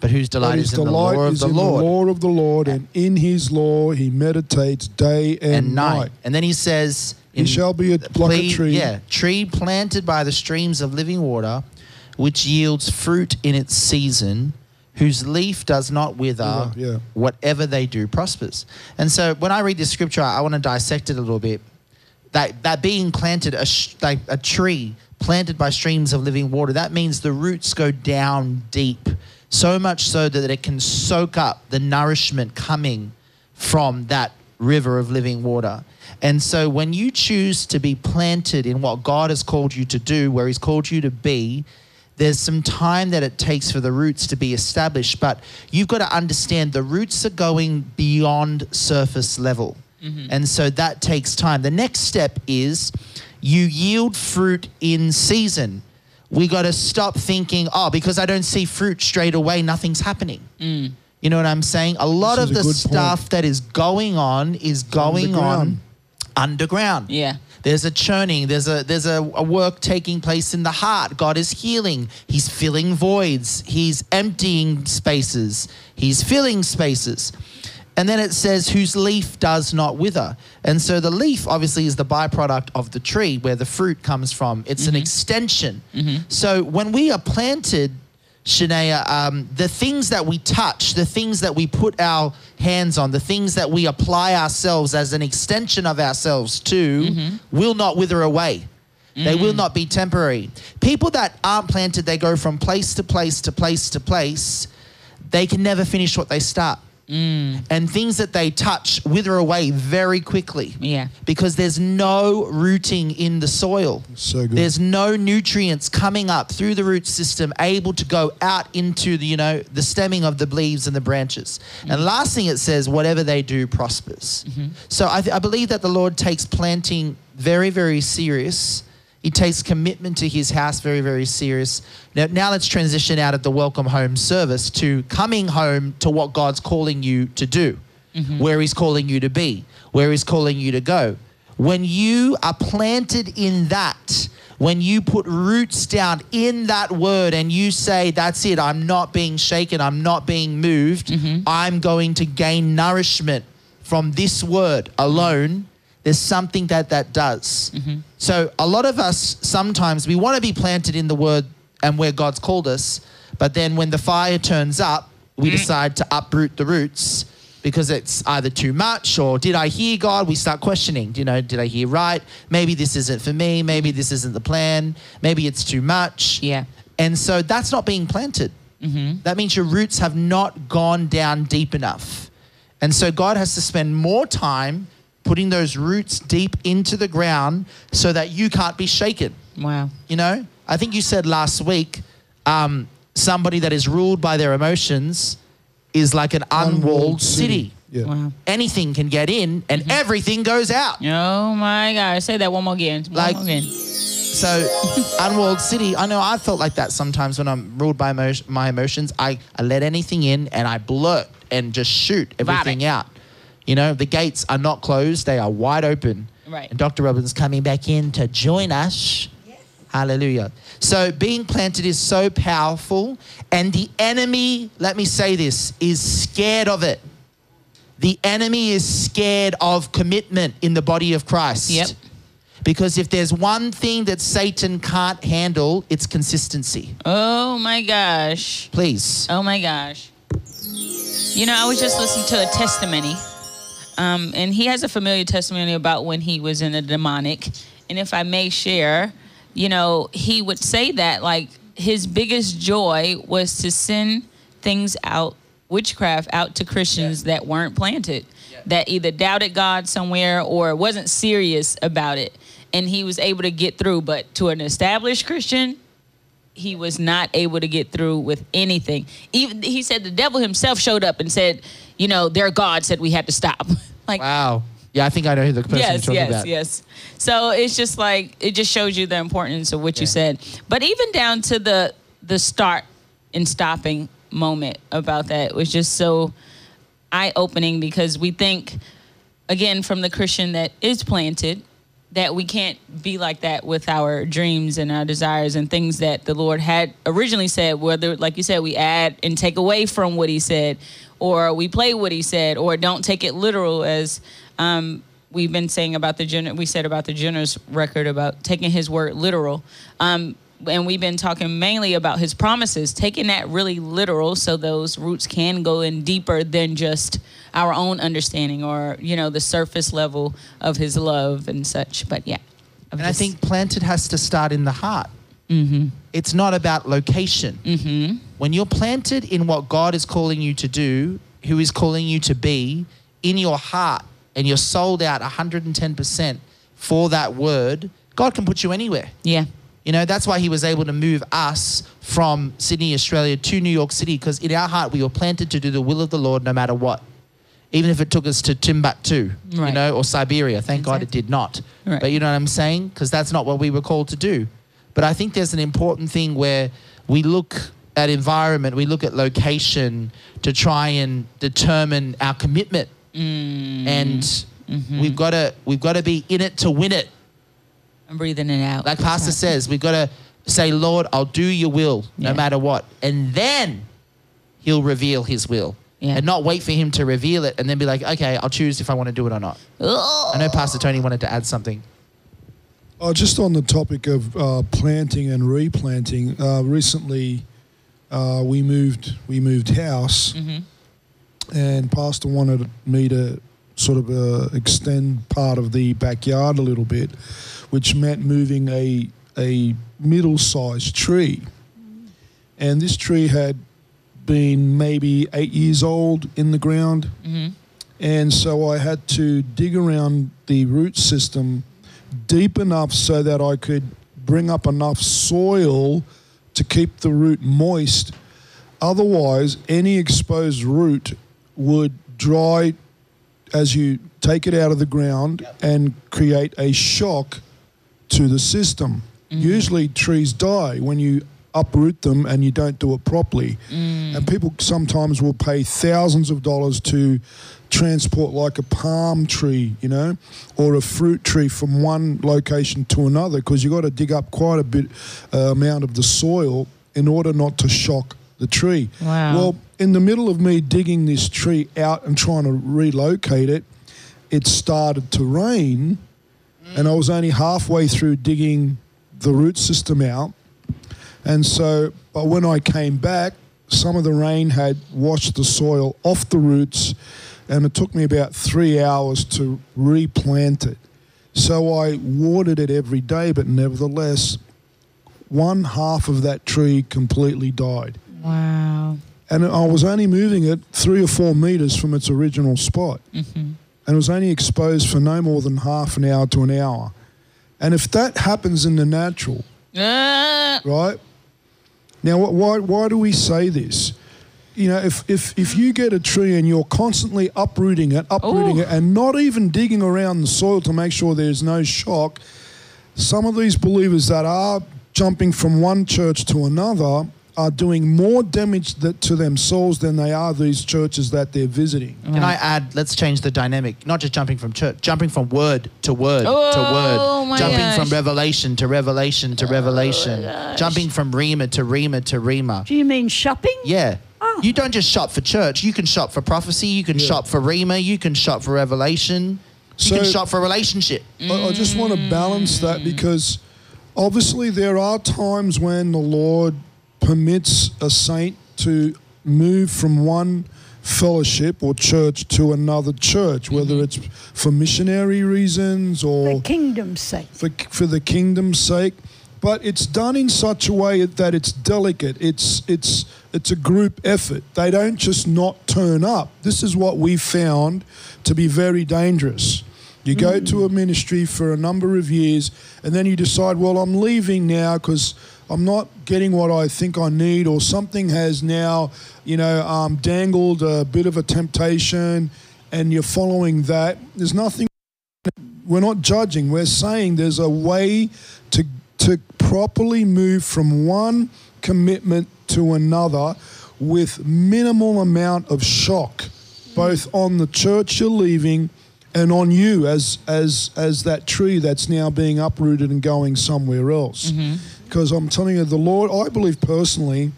but whose delight his is in the law of is the in Lord. the law of the Lord, and in his law he meditates day and, and night. night. And then he says, He shall be a- like a tree. Yeah, tree planted by the streams of living water, which yields fruit in its season, whose leaf does not wither. Wither, yeah. Whatever they do prospers. And so when I read this scripture, I want to dissect it a little bit. That that being planted, a sh- like a tree planted by streams of living water, that means the roots go down deep so much so that it can soak up the nourishment coming from that river of living water. And so when you choose to be planted in what God has called you to do, where He's called you to be, there's some time that it takes for the roots to be established, but you've got to understand the roots are going beyond surface level. Mm-hmm. And so that takes time. The next step is you yield fruit in season. We got to stop thinking, oh, because I don't see fruit straight away, nothing's happening. Mm. You know what I'm saying? A lot This of the good stuff that is going on is going on underground. underground. Yeah. There's a churning. There's a there's a, a work taking place in the heart. God is healing. He's filling voids. He's emptying spaces. He's filling spaces. And then it says, whose leaf does not wither. And so the leaf obviously is the byproduct of the tree where the fruit comes from. It's an mm-hmm. extension. Mm-hmm. So when we are planted, Shania, um, the things that we touch, the things that we put our hands on, the things that we apply ourselves as an extension of ourselves to, mm-hmm. will not wither away. They will mm. not be temporary. People that aren't planted, they go from place to place to place to place. They can never finish what they start. Mm. And things that they touch wither away very quickly. Yeah. Because there's no rooting in the soil. So good. There's no nutrients coming up through the root system able to go out into the, you know, the stemming of the leaves and the branches. Mm. And last thing it says, whatever they do prospers. Mm-hmm. So I, th- I believe that the Lord takes planting very, very serious. He takes commitment to his house very, very serious. Now, now let's transition out of the welcome home service to coming home to what God's calling you to do, mm-hmm. where he's calling you to be, where he's calling you to go. When you are planted in that, when you put roots down in that word and you say, That's it, I'm not being shaken, I'm not being moved, mm-hmm. I'm going to gain nourishment from this word alone, there's something that that does. Mm-hmm. So, a lot of us sometimes we want to be planted in the word and where God's called us, but then when the fire turns up, we mm. decide to uproot the roots because it's either too much or did I hear God? We start questioning, you know, did I hear right? Maybe this isn't for me. Maybe this isn't the plan. Maybe it's too much. Yeah. And so that's not being planted. Mm-hmm. That means your roots have not gone down deep enough. And so God has to spend more time putting those roots deep into the ground so that you can't be shaken. Wow. You know, I think you said last week, um, somebody that is ruled by their emotions is like an unwalled city. Yeah. Wow. Anything can get in and everything goes out. Oh my gosh. Say that one more again. One Like- more again. So, unwalled city. I know I felt like that sometimes when I'm ruled by emo- my emotions. I, I let anything in and I blurt and just shoot everything Vomit. out. You know, the gates are not closed, they are wide open. Right. And Dr. Robin's coming back in to join us. Hallelujah. So, being planted is so powerful, and the enemy, let me say this, is scared of it. The enemy is scared of commitment in the body of Christ. Yep. Because if there's one thing that Satan can't handle, it's consistency. Oh my gosh. Please. Oh my gosh. You know, I was just listening to a testimony. Um, and he has a familiar testimony about when he was in a demonic. And if I may share, you know, he would say that like his biggest joy was to send things out, witchcraft out to Christians that weren't planted, that either doubted God somewhere or wasn't serious about it. And he was able to get through. But to an established Christian, he was not able to get through with anything. Even he said the devil himself showed up and said, you know, their God said we had to stop. like Wow. Yeah, I think I know who the person you're yes, talking yes, about. yes. So it's just like it just shows you the importance of what you said. But even down to the the start and stopping moment about that was just so eye opening because we think again from the Christian that is planted that we can't be like that with our dreams and our desires and things that the Lord had originally said, whether, like you said, we add and take away from what He said, or we play what He said, or don't take it literal, as um, we've been saying about the Jenner, we said about the Jenner's record about taking His word literal. Um, and we've been talking mainly about his promises, taking that really literal so those roots can go in deeper than just our own understanding or, you know, the surface level of his love and such. But yeah. And I think planted has to start in the heart. Mm-hmm. It's not about location. Mm-hmm. when you're planted in what God is calling you to do, who is calling you to be, in your heart, and you're sold out 110% for that word, God can put you anywhere. Yeah. You know, that's why he was able to move us from Sydney, Australia to New York City because in our heart we were planted to do the will of the Lord no matter what. Even if it took us to Timbuktu, you know, or Siberia. Thank God it did not. Right. But you know what I'm saying? Because that's not what we were called to do. But I think there's an important thing where we look at environment, we look at location to try and determine our commitment. Mm. And Mm-hmm. we've got to we've got to be in it to win it. I'm breathing it out. Like Pastor says, we've got to say, Lord, I'll do your will no Yeah. matter what. And then he'll reveal his will. Yeah. And not wait for him to reveal it and then be like, okay, I'll choose if I want to do it or not. Ugh. I know Pastor Tony wanted to add something. Oh, just on the topic of uh, planting and replanting, uh, recently uh, we moved we moved house, and Pastor wanted me to sort of uh, extend part of the backyard a little bit, which meant moving a a middle sized tree, and this tree had been maybe eight years old in the ground, and so I had to dig around the root system deep enough so that I could bring up enough soil to keep the root moist. Otherwise, any exposed root would dry as you take it out of the ground and create a shock to the system. Mm. Usually, trees die when you uproot them and you don't do it properly. And people sometimes will pay thousands of dollars to transport like a palm tree, you know, or a fruit tree from one location to another because you've got to dig up quite a bit uh, amount of the soil in order not to shock the tree. Wow. Well, in the middle of me digging this tree out and trying to relocate it, it started to rain, and I was only halfway through digging the root system out. And so, but when I came back, some of the rain had washed the soil off the roots, and it took me about three hours to replant it. So I watered it every day, but nevertheless, one half of that tree completely died Wow. and I was only moving it three or four meters from its original spot, and it was only exposed for no more than half an hour to an hour. And if that happens in the natural, Ah. right? Now, why why do we say this? You know, if if if you get a tree and you're constantly uprooting it, uprooting Ooh. it, and not even digging around the soil to make sure there's no shock, some of these believers that are jumping from one church to another are doing more damage that, to themselves than they are these churches that they're visiting. Can I add, let's change the dynamic, not just jumping from church, jumping from word to word to Oh, word, my jumping gosh. from revelation to revelation to oh revelation, gosh. jumping from Rhema to Rhema to Rhema. Do you mean shopping? Yeah. Oh. You don't just shop for church. You can shop for prophecy. You can Yeah. shop for Rhema. You can shop for revelation. You can shop for relationship. I, I just want to balance that mm. because obviously there are times when the Lord permits a saint to move from one fellowship or church to another church, whether mm-hmm. it's for missionary reasons or For kingdom's sake. for, for the kingdom's sake. But it's done in such a way that it's delicate. It's it's it's a group effort. They don't just not turn up. This is what we found to be very dangerous. You go to mm. a ministry for a number of years, and then you decide, well, I'm leaving now because I'm not getting what I think I need, or something has now, you know, um, dangled a bit of a temptation, and you're following that. There's nothing we're not judging. We're saying there's a way to to properly move from one commitment to another with minimal amount of shock, both on the church you're leaving and on you as as as that tree that's now being uprooted and going somewhere else. Because I'm telling you, the Lord, I believe personally,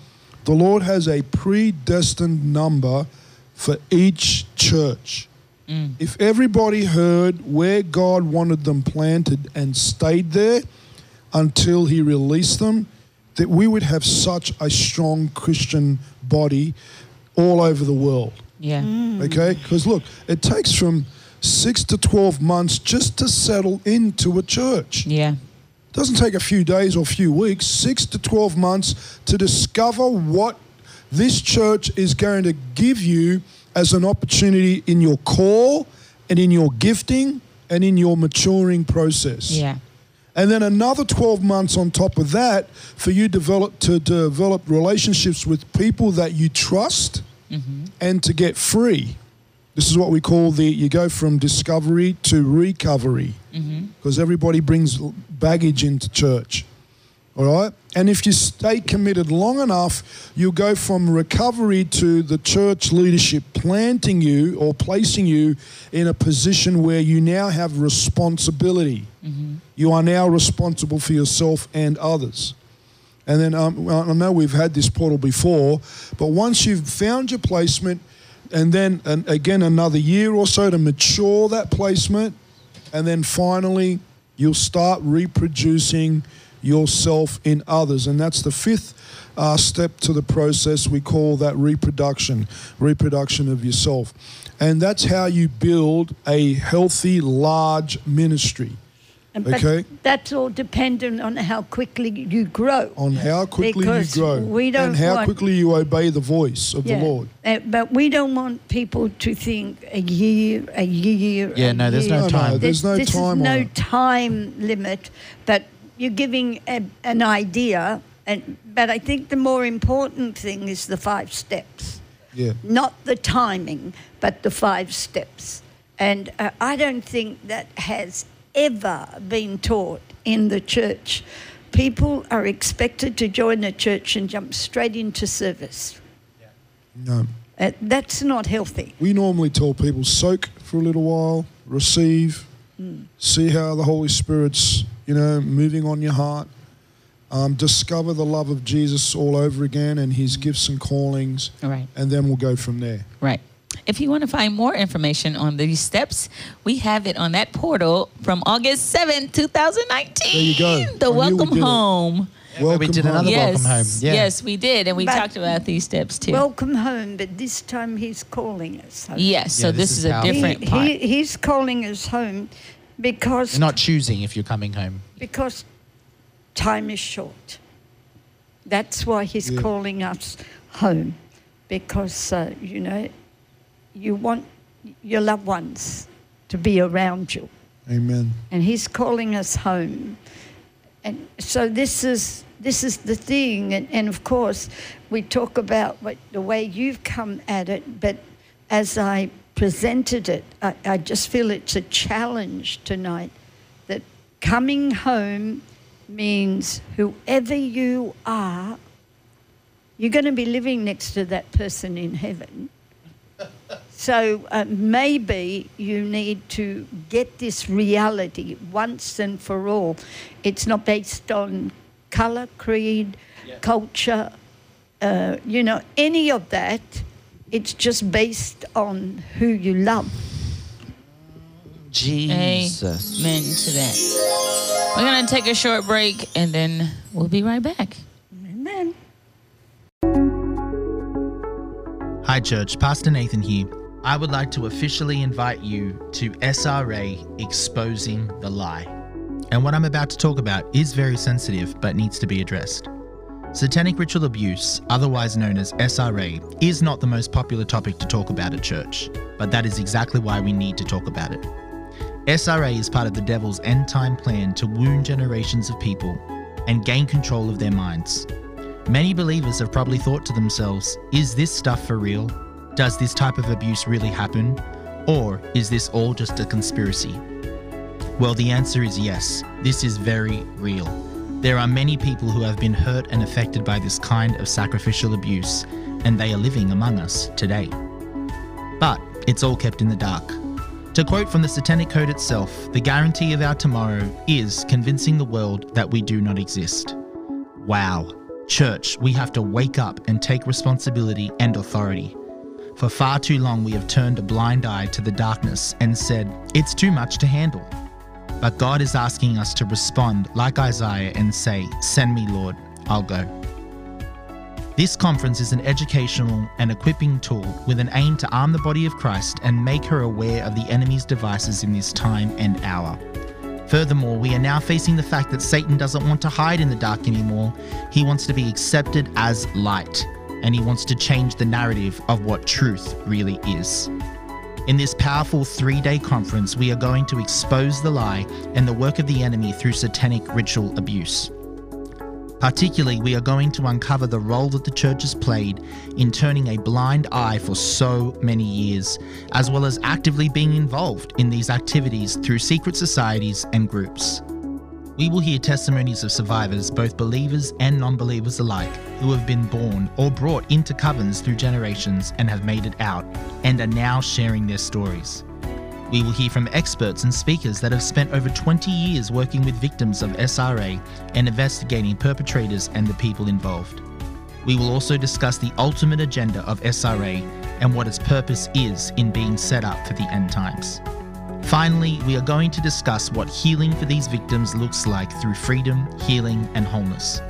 the Lord has a predestined number for each church. Mm. If everybody heard where God wanted them planted and stayed there until He released them, that we would have such a strong Christian body all over the world. Yeah. Mm. Okay? Because look, it takes from six to 12 months just to settle into a church. Yeah. Doesn't take a few days or a few weeks, six to 12 months to discover what this church is going to give you as an opportunity in your call and in your gifting and in your maturing process. Yeah. And then another 12 months on top of that for you develop to develop relationships with people that you trust mm-hmm. and to get free. This is what we call the you go from discovery to recovery because everybody brings baggage into church. All right? And if you stay committed long enough, you'll go from recovery to the church leadership planting you or placing you in a position where you now have responsibility. You are now responsible for yourself and others. And then um, I know we've had this portal before, but once you've found your placement, and then and again another year or so to mature that placement, and then finally you'll start reproducing yourself in others. And that's the fifth uh, step to the process. We call that reproduction, reproduction of yourself. And that's how you build a healthy, large ministry. And- but Okay. That's all dependent on how quickly you grow. On how quickly Because you grow we don't and how want- quickly you obey the voice of Yeah. the Lord. Uh, but we don't want people to think a year, a year. Yeah, a no, there's no year. No, no, time. there's no this time is no on it. time limit, but you're giving a, an idea. And but I think the more important thing is the five steps, Yeah. not the timing, but the five steps. And uh, I don't think that has ever been taught in the church. People are expected to join a church and jump straight into service. No. Uh, that's not healthy. We normally tell people soak for a little while, receive, see how the Holy Spirit's, you know, moving on your heart. Um, discover the love of Jesus all over again and his gifts and callings, All right. and then we'll go from there. Right. If you want to find more information on these steps, we have it on that portal from August 7th, 2019. There you go. The I knew we Welcome did it. Home. we did another yes. welcome home. Yeah. Yes, we did. And we But- talked about these steps too. Welcome home, but this time he's calling us home. yes. So this, this is, is a different he, part. he, he's calling us home because You're not choosing if you're coming home. because time is short. That's why he's Yeah. calling us home, because uh, you know you want your loved ones to be around you, Amen. and he's calling us home. And so this is this is the thing, and, and of course we talk about what, the way you've come at it, but as I presented it, I, I just feel it's a challenge tonight that coming home means whoever you are, you're going to be living next to that person in heaven. So uh, maybe you need to get this reality once and for all. It's not based on color, creed, culture, uh, you know, any of that. It's just based on who you love. Jesus. Amen to that. We're going to take a short break and then we'll be right back. Amen. Hi, Church. Pastor Nathan here. I would like to officially invite you to SRA Exposing the Lie. And what I'm about to talk about is very sensitive but needs to be addressed. Satanic ritual abuse, otherwise known as SRA, is not the most popular topic to talk about at church, but that is exactly why we need to talk about it. SRA is part of the devil's end time plan to wound generations of people and gain control of their minds. Many believers have probably thought to themselves, is this stuff for real? Does this type of abuse really happen? Or is this all just a conspiracy? Well, the answer is yes, this is very real. There are many people who have been hurt and affected by this kind of sacrificial abuse, and they are living among us today. But it's all kept in the dark. To quote from the Satanic Code itself, the guarantee of our tomorrow is convincing the world that we do not exist. Wow. Church, we have to wake up and take responsibility and authority. For far too long, we have turned a blind eye to the darkness and said, it's too much to handle. But God is asking us to respond like Isaiah and say, Send me, Lord, I'll go. This conference is an educational and equipping tool with an aim to arm the body of Christ and make her aware of the enemy's devices in this time and hour. Furthermore, we are now facing the fact that Satan doesn't want to hide in the dark anymore. He wants to be accepted as light. And he wants to change the narrative of what truth really is. In this powerful three day conference, we are going to expose the lie and the work of the enemy through satanic ritual abuse. Particularly, we are going to uncover the role that the church has played in turning a blind eye for so many years, as well as actively being involved in these activities through secret societies and groups. We will hear testimonies of survivors, both believers and non believers alike, who have been born or brought into covens through generations and have made it out and are now sharing their stories. We will hear from experts and speakers that have spent over 20 years working with victims of SRA and investigating perpetrators and the people involved. We will also discuss the ultimate agenda of SRA and what its purpose is in being set up for the end times. Finally, we are going to discuss what healing for these victims looks like through freedom, healing, and wholeness.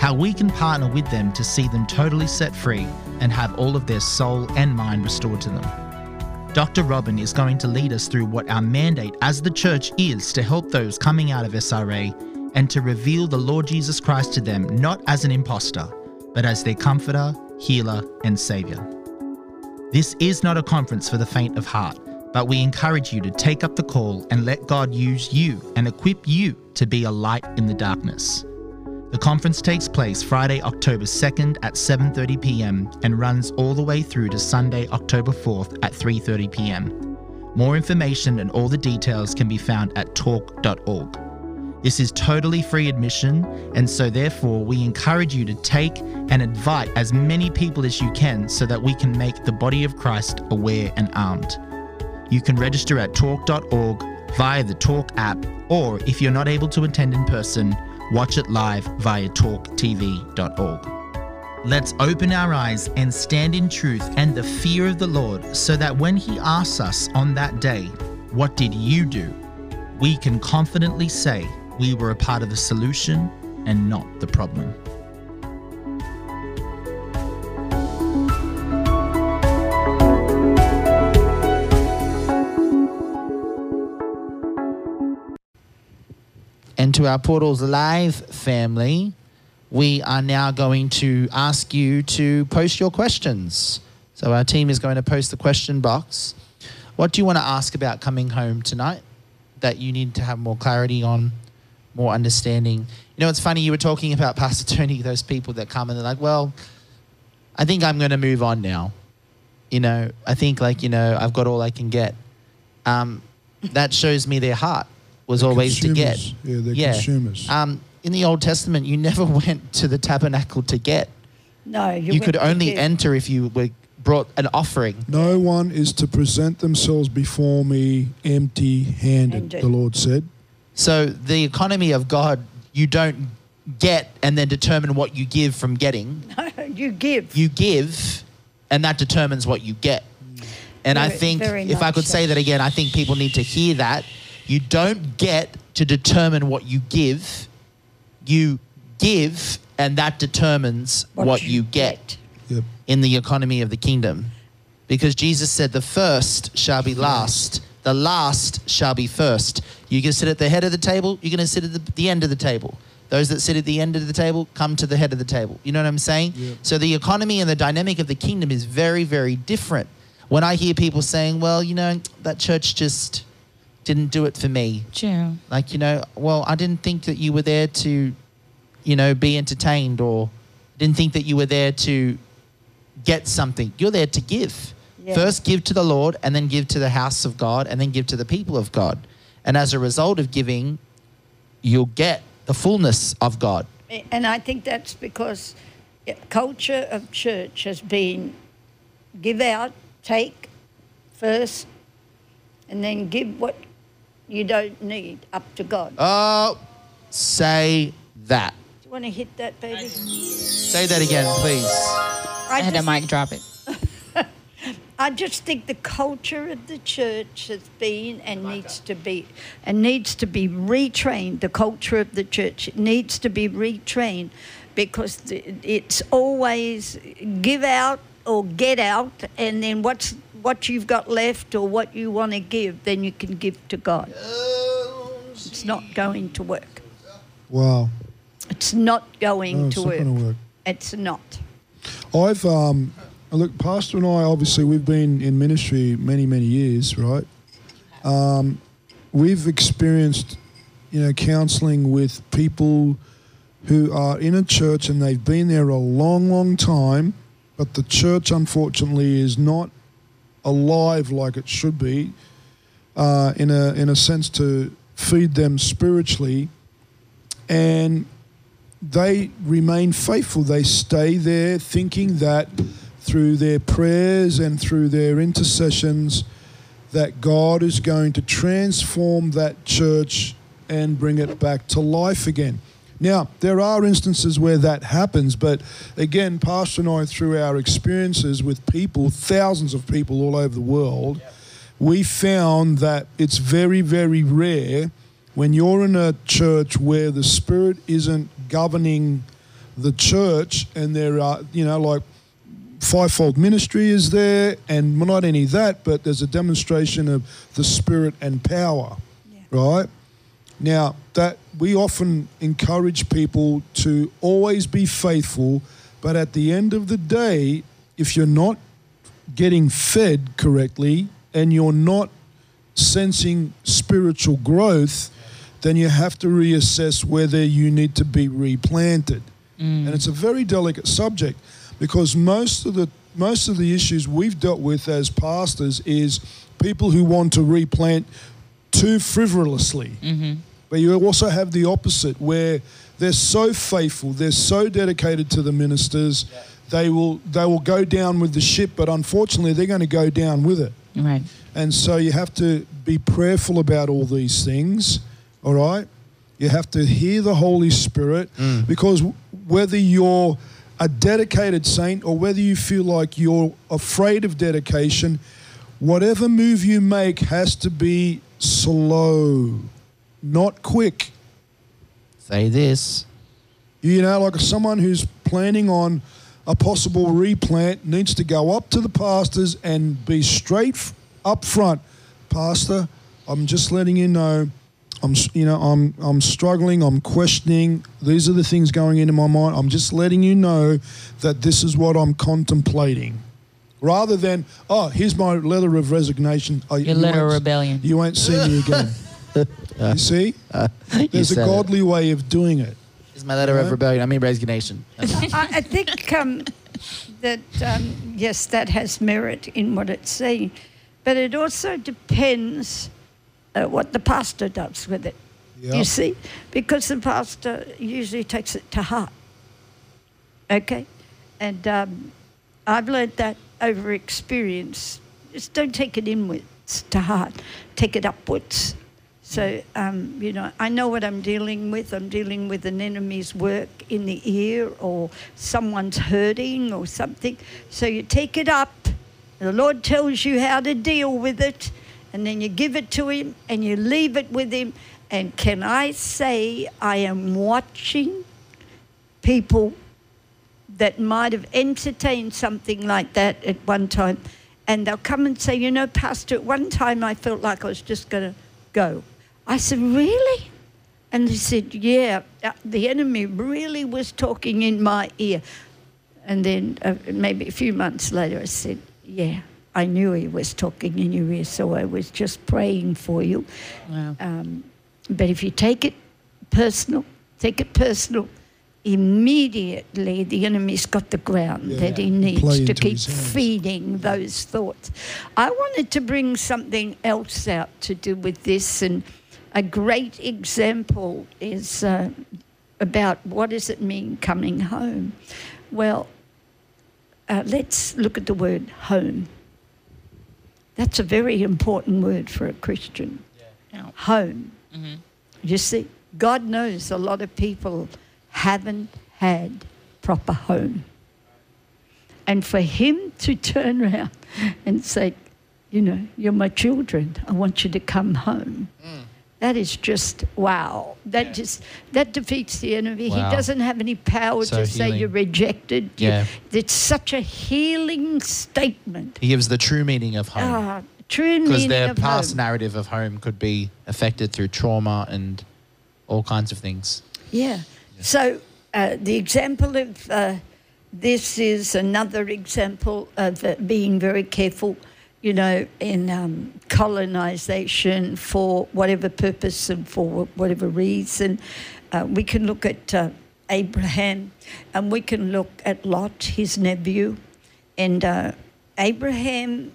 How we can partner with them to see them totally set free and have all of their soul and mind restored to them. Dr. Robin is going to lead us through what our mandate as the church is to help those coming out of SRA and to reveal the Lord Jesus Christ to them not as an impostor, but as their comforter, healer, and savior. This is not a conference for the faint of heart but we encourage you to take up the call and let God use you and equip you to be a light in the darkness. The conference takes place Friday, October 2nd at 7:30 p.m. and runs all the way through to Sunday, October 4th at 3:30 p.m. More information and all the details can be found at torque.org. This is totally free admission, and so therefore we encourage you to take and invite as many people as you can so that we can make the body of Christ aware and armed. You can register at torque.org via the Torque app, or if you're not able to attend in person, watch it live via torquetv.org. Let's open our eyes and stand in truth and the fear of the Lord so that when He asks us on that day, What did you do? we can confidently say we were a part of the solution and not the problem. And to our Portals Live family, we are now going to ask you to post your questions. So our team is going to post the question box. What do you want to ask about coming home tonight that you need to have more clarity on, more understanding? You know, it's funny, you were talking about Pastor Tony, those people that come and they're like, well, I think I'm going to move on now. You know, I think like, you know, I've got all I can get. Um, that shows me their heart was They're always to get. consumers. Yeah, they're consumers. Um, in the Old Testament, you never went to the tabernacle to get. No, you, You, could only give. enter if you were brought an offering. No one is to present themselves before me empty handed, Handed. the Lord said. So the economy of God, you don't get and then determine what you give from getting. you give. You give, and that determines what you get. And I think very if I could so. say that again, I think people need to hear that. You don't get to determine what you give. You give, and that determines what, you get. Yep. in the economy of the kingdom. Because Jesus said, The first shall be last, the last shall be first. You're going to sit at the head of the table, you're going to sit at the, the end of the table. Those that sit at the end of the table come to the head of the table. You know what I'm saying? Yep. So the economy and the dynamic of the kingdom is very, very different. When I hear people saying, Well, you know, that church just didn't do it for me. True. Like, you know, well, I didn't think that you were there to, you know, be entertained or didn't think that you were there to get something. You're there to give. Yeah. First, give to the Lord, and then give to the house of God, and then give to the people of God. And as a result of giving, you'll get the fullness of God. And I think that's because culture of church has been give out, take first, and then give what you don't need up to God. Oh, say that. Do you want to hit that, baby? Say that again, please. I had to just- mic drop it. I just think the culture of the church has been and needs to be and needs to be retrained. The culture of the church needs to be retrained because it's always give out or get out, and then what's what you've got left or what you want to give, then you can give to God. It's not going to work. Wow. It's not going No, to work. work. It's not. I've um, look, Pastor and I obviously we've been in ministry many many years, right? Um, we've experienced, you know, counselling with people who are in a church and they've been there a long, long time, but the church unfortunately is not alive like it should be, uh, in a in a sense to feed them spiritually, and they remain faithful. They stay there thinking that through their prayers and through their intercessions, that God is going to transform that church and bring it back to life again. Now, there are instances where that happens, but again, Pastor and I, through our experiences with people, thousands of people all over the world, we found that it's very, very rare when you're in a church where the Spirit isn't governing the church and there are, you know, like fivefold ministry is there, and not only that, but there's a demonstration of the Spirit and power, right? Now, that we often encourage people to always be faithful, but at the end of the day, if you're not getting fed correctly and you're not sensing spiritual growth, then you have to reassess whether you need to be replanted. Mm. And it's a very delicate subject because most of the most of the issues we've dealt with as pastors is people who want to replant too frivolously. Mm-hmm. But you also have the opposite where they're so faithful, they're so dedicated to the ministers, they will they will go down with the ship, but unfortunately they're going to go down with it. Right. And so you have to be prayerful about all these things, all right? You have to hear the Holy Spirit mm. because whether you're a dedicated saint or whether you feel like you're afraid of dedication, whatever move you make has to be slow, not quick. Say this. You know, like someone who's planning on a possible replant needs to go up to the pastors and be straight f- up front. Pastor, I'm just letting you know, I'm you know I'm I'm struggling. I'm questioning. These are the things going into my mind. I'm just letting you know that this is what I'm contemplating. Rather than oh, here's my letter of resignation. Oh, Your you letter of rebellion. You won't see me again. you see, there's a said it. godly way of doing it. it. Is my letter of rebellion. I mean resignation. I, I think um, that, um, yes, that has merit in what it's saying, but it also depends uh, what the pastor does with it. Yeah. You see? Because the pastor usually takes it to heart. Okay? And um, I've learned that over experience. Just don't take it inwards to heart, take it upwards. So, um, you know, I know what I'm dealing with. I'm dealing with an enemy's work in the ear or someone's hurting or something. So you take it up. The Lord tells you how to deal with it, and then you give it to Him and you leave it with Him. And can I say, I am watching people that might have entertained something like that at one time, and they'll come and say, You know, Pastor, at one time I felt like I was just going to go. I said, Really? And they said, Yeah, uh, the enemy really was talking in my ear. And then uh, maybe a few months later, I said, Yeah, I knew he was talking in your ear, so I was just praying for you. Wow. Um, but if you take it personal, take it personal, immediately the enemy's got the ground Yeah. that he needs to keep feeding those thoughts. I wanted to bring something else out to do with this, and a great example is uh, about what does it mean coming home. Well, uh, let's look at the word home. That's a very important word for a Christian. Yeah. Home. Mhm. You see, God knows a lot of people haven't had proper home. And for Him to turn around and say, you know, you're my children, I want you to come home. That is just wow. That just that defeats the enemy. Wow. He doesn't have any power So to say you're rejected. You- Yeah. It's such a healing statement. He gives the true meaning of home. Ah, true meaning Because their past home. narrative of home could be affected through trauma and all kinds of things. Yeah. So uh, the example of uh, this is another example of uh, being very careful, you know, in um, colonization for whatever purpose and for whatever reason. Uh, we can look at uh, Abraham and we can look at Lot, his nephew. And uh, Abraham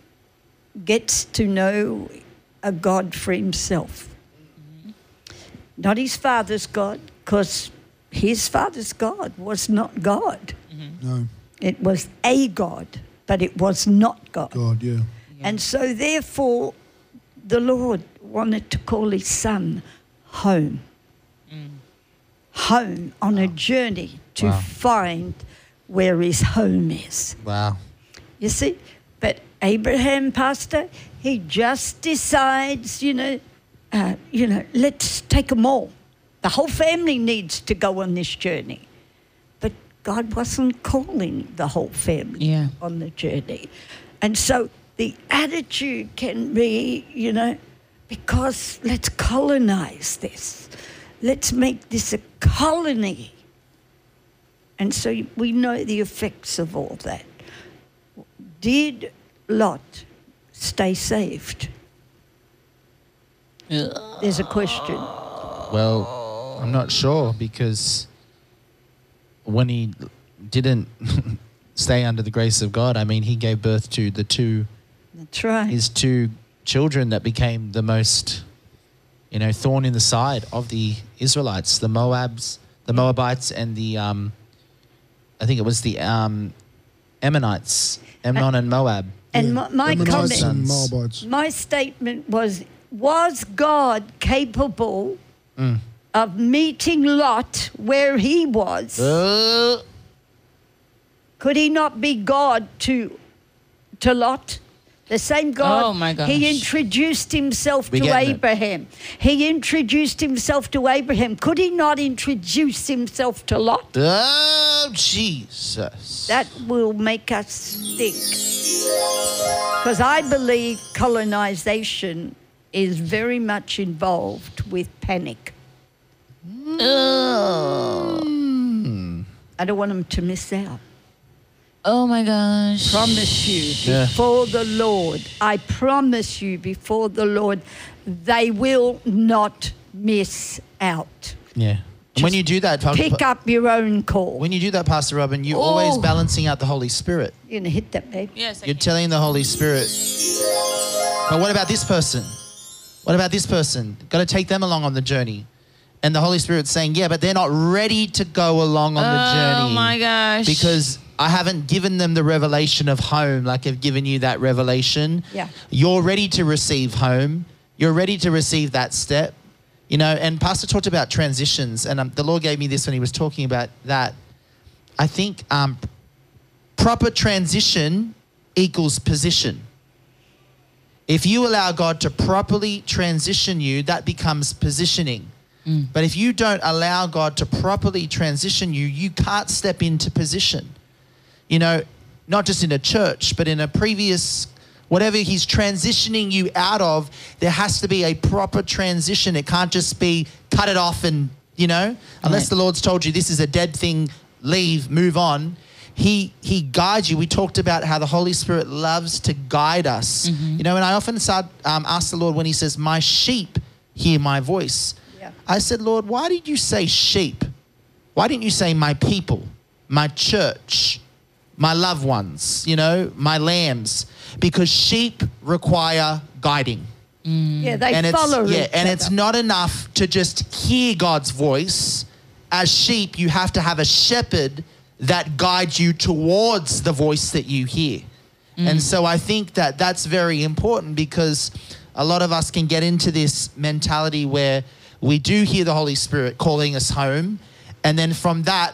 gets to know a God for himself. Not his father's God, because his father's God was not God. No, It was a God, but it was not God. God, yeah. And so, therefore, the Lord wanted to call his son home. Home on a journey to Wow. find where his home is. Wow. You see? But Abraham, Pastor, he just decides, you know, uh, you know, let's take them all. The whole family needs to go on this journey. But God wasn't calling the whole family Yeah. on the journey. And so the attitude can be, you know, because let's colonize this. Let's make this a colony. And so we know the effects of all that. Did Lot stay saved? There's a question. Well, I'm not sure because when he didn't stay under the grace of God, I mean, he gave birth to the two That's right. his two children that became the most, you know, thorn in the side of the Israelites, the Moabs, the Moabites, and the, um, I think it was the um, Ammonites, Ammon and Moab. and Yeah. my, my comment, and Moabites. my statement was: Was God capable Mm. of meeting Lot where he was? Uh, Could he not be God to to Lot? The same God. Oh, my gosh. He introduced himself We to getting it. Abraham. He introduced himself to Abraham. Could he not introduce himself to Lot? oh, Jesus. That will make us think. Because I believe colonization is very much involved with panic. Hmm. I don't want them to miss out. Oh my gosh. Promise you Yeah. before the Lord, I promise you before the Lord, they will not miss out. yeah. And when you do that, Pa- Pick up your own call. when you do that, Pastor Robin, you're always Oh. balancing out the Holy Spirit. You're going to hit that, babe. Yes. I You're can. telling the Holy Spirit, but what about this person? What about this person? Got to take them along on the journey. And the Holy Spirit's saying, yeah, but they're not ready to go along on the oh journey. Oh my gosh. Because I haven't given them the revelation of home like I've given you that revelation. Yeah. You're ready to receive home. You're ready to receive that step. You know, and Pastor talked about transitions, and um, the Lord gave me this when he was talking about that. I think um, proper transition equals position. If you allow God to properly transition you, that becomes positioning. But if you don't allow God to properly transition you, you can't step into position. You know, not just in a church, but in a previous, whatever He's transitioning you out of, there has to be a proper transition. It can't just be cut it off and, you know, unless Right. the Lord's told you this is a dead thing, leave, move on. He, he guides you. We talked about how the Holy Spirit loves to guide us. You know, and I often start, um, ask the Lord when He says, My sheep hear my voice. Yeah. I said, Lord, why did you say sheep? Why didn't you say my people, my church, my loved ones, you know, my lambs? Because sheep require guiding. Yeah, they and follow it's, yeah, and it's not enough to just hear God's voice. As sheep, you have to have a shepherd that guides you towards the voice that you hear. Mm. And so I think that that's very important because a lot of us can get into this mentality where we do hear the Holy Spirit calling us home. And then from that,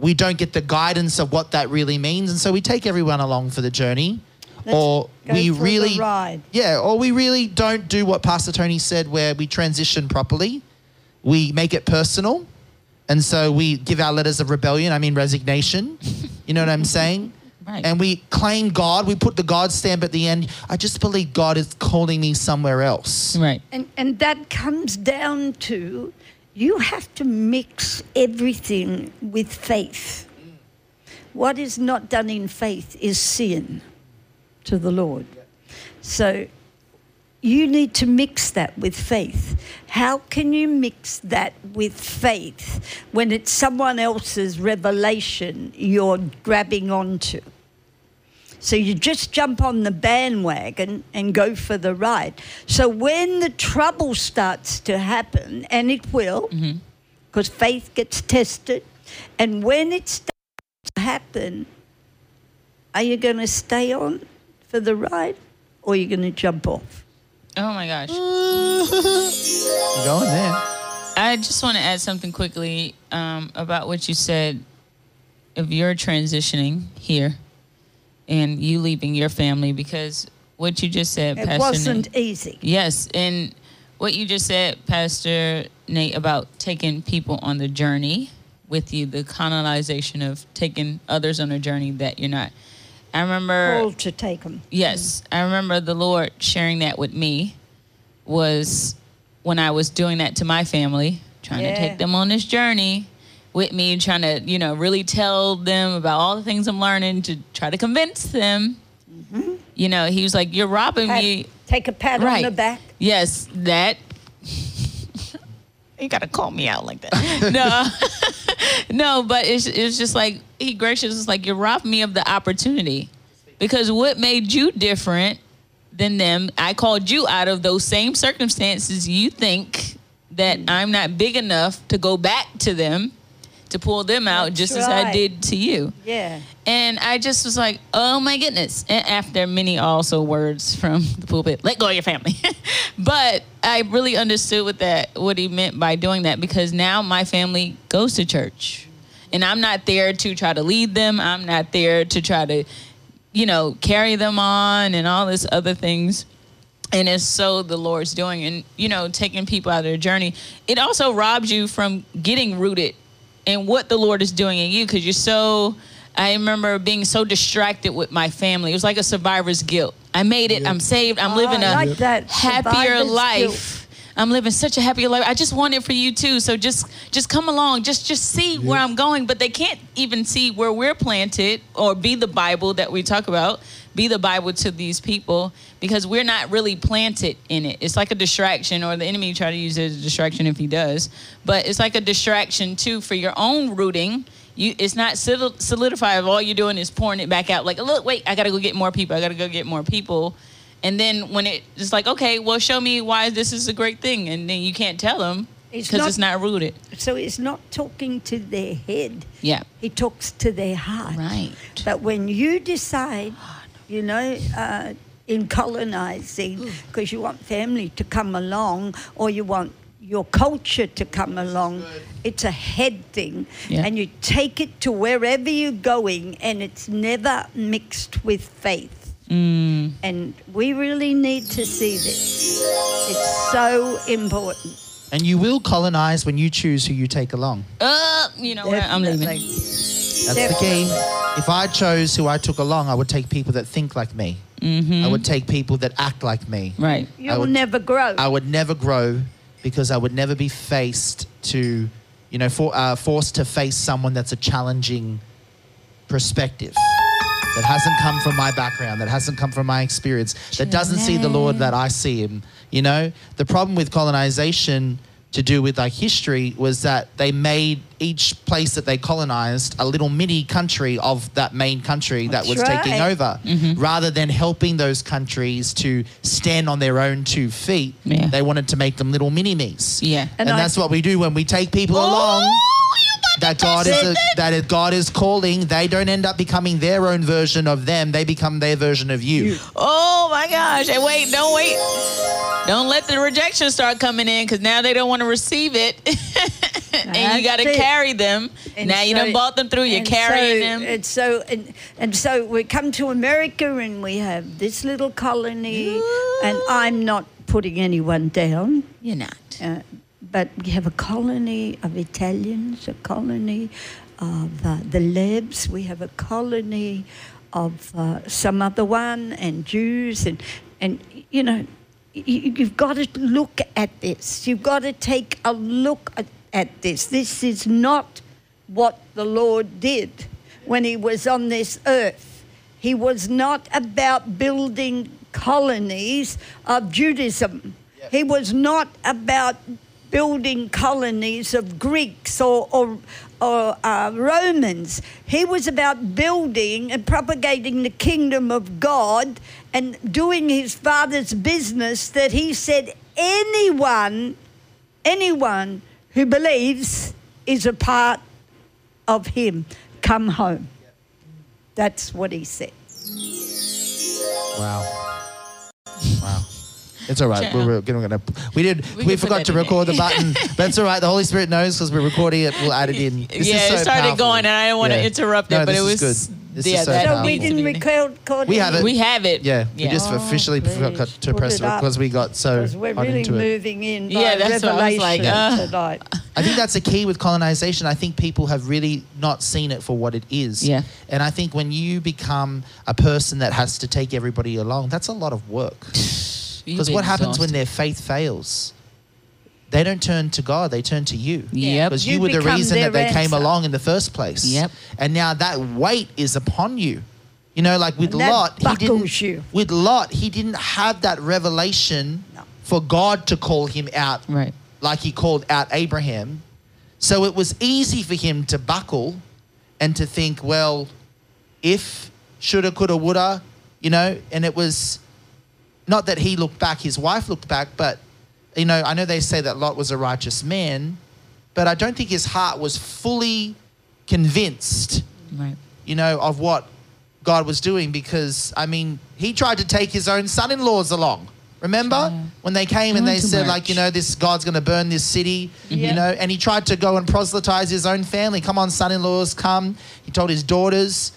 we don't get the guidance of what that really means. And so we take everyone along for the journey. Let's or we really ride. yeah, or we really don't do what Pastor Tony said, where we transition properly. We make it personal. And so we give our letters of rebellion, I mean resignation. You know what I'm saying? Right. And we claim God. We put the God stamp at the end. I just believe God is calling me somewhere else. Right. And, and that comes down to you have to mix everything with faith. what is not done in faith is sin to the Lord. So you need to mix that with faith. How can you mix that with faith when it's someone else's revelation you're grabbing onto? So you just jump on the bandwagon and go for the ride. So when the trouble starts to happen, and it will, because faith gets tested, and when it starts to happen, are you going to stay on for the ride or are you going to jump off? Oh my gosh. Going there. I just want to add something quickly um, about what you said of your transitioning here and you leaving your family because what you just said, It Pastor wasn't Nate. easy. Yes, and what you just said, Pastor Nate, about taking people on the journey with you, the colonization of taking others on a journey that you're not. I remember. Called to take them. Yes, I remember the Lord sharing that with me was when I was doing that to my family, trying Yeah. to take them on this journey with me, trying to, you know, really tell them about all the things I'm learning to try to convince them. Mm-hmm. You know, he was like, "You're robbing Pat- me." take a pat on the back. Yes, that. you gotta call me out like that. no, no, but it's it's just like he gracious is like you robbed me of the opportunity because what made you different than them? I called you out of those same circumstances. You think that mm. I'm not big enough to go back to them to pull them out That's just as I did to you. Yeah. And I just was like, oh my goodness. And after many also words from the pulpit, let go of your family. but I really understood what that what he meant by doing that because now my family goes to church. And I'm not there to try to lead them. I'm not there to try to, you know, carry them on and all this other things. And it's so the Lord's doing and, you know, taking people out of their journey. It also robs you from getting rooted in what the Lord is doing in you because you're so I remember being so distracted with my family. It was like a survivor's guilt. I made it. I'm saved. I'm Oh, living a like happier Survivor's life. I'm living such a happy life. I just want it for you too. So just just come along. Just just see where I'm going. But they can't even see where we're planted or be the Bible that we talk about. Be the Bible to these people because we're not really planted in it. It's like a distraction, or the enemy try to use it as a distraction if he does. But it's like a distraction too for your own rooting. You, it's not solidified if all you're doing is pouring it back out. Like, look, wait, I gotta go get more people. I gotta go get more people. And then when it, it's like, okay, well, show me why this is a great thing, and then you can't tell them It's because not- it's not rooted. So it's not talking to their head. Yeah, He talks to their heart. right. But when you decide, you know, uh, in colonizing, because you want family to come along or you want your culture to come along, it's a head thing. Yeah. And you take it to wherever you're going, and it's never mixed with faith. Mm, And we really need to see this. It's so important. And you will colonize when you choose who you take along. uh, you know what? I'm leaving. That's the key. If I chose who I took along, I would take people that think like me. I would take people that act like me. Right. You'll would- never grow. I would never grow because I would never be faced to, you know, for, uh, forced to face someone that's a challenging perspective. That hasn't come from my background, that hasn't come from my experience, that doesn't see the Lord that I see him. You know, the problem with colonization to do with like history was that they made each place that they colonized a little mini country of that main country that That's was taking right. over mm-hmm. rather than helping those countries to stand on their own two feet Yeah. they wanted to make them little mini me's Yeah. and, And I- that's what we do when we take people along oh, that God is a, that is, God is calling. They don't end up becoming their own version of them. They become their version of you. Oh my gosh! And wait, don't wait. Don't let the rejection start coming in because now they don't want to receive it, and you got to carry them. And now you so- done bought them through. You're carrying so, them. And so, and, and so we come to America and we have this little colony, and I'm not putting anyone down, You're not. uh, but we have a colony of Italians, a colony of uh, the Lebs, we have a colony of uh, some other one, and Jews, and, and you know, you, you've got to look at this. You've got to take a look at, at this. This is not what the Lord did when he was on this earth. He was not about building colonies of Judaism. He was not about building colonies of Greeks or, or, or uh, Romans. He was about building and propagating the kingdom of God and doing his father's business that he said anyone, anyone who believes is a part of him. Come home. That's what he said. Wow. It's all right. Ciao. We're, we're gonna, gonna we did We we, forgot to record there. the button. That's all right. The Holy Spirit knows because we're recording it. We'll add it in. This yeah, is so it started powerful. going, and I didn't want to Yeah. interrupt it, No, but it this was is good. This yeah, is so So powerful. we didn't record, record We have it. We have it. Yeah, we just Oh, officially please, forgot to press it it because we got so because we're really into it. moving in by Yeah, that's what I was revelation like, uh. tonight. I think that's the key with colonization. I think people have really not seen it for what it is. Yeah. And I think when you become a person that has to take everybody along, that's a lot of work. You've Because what happens when their faith fails? They don't turn to God, they turn to you. Yep. Because you, You were the reason that their they came along in the first place. Yep. And now that weight is upon you. You know, like with Lot, he didn't. you. With Lot, he didn't have that revelation No. for God to call him out Right. like he called out Abraham. So it was easy for him to buckle and to think, well, if shoulda, coulda, woulda, you know, and it was not that he looked back, his wife looked back, but, you know, I know they say that Lot was a righteous man, but I don't think his heart was fully convinced, Right. you know, of what God was doing because, I mean, he tried to take his own son in laws along. Remember Yeah. when they came and they said, much. like, you know, this God's going to burn this city, mm-hmm. you know, and he tried to go and proselytize his own family. Come on, son in laws, come. He told his daughters,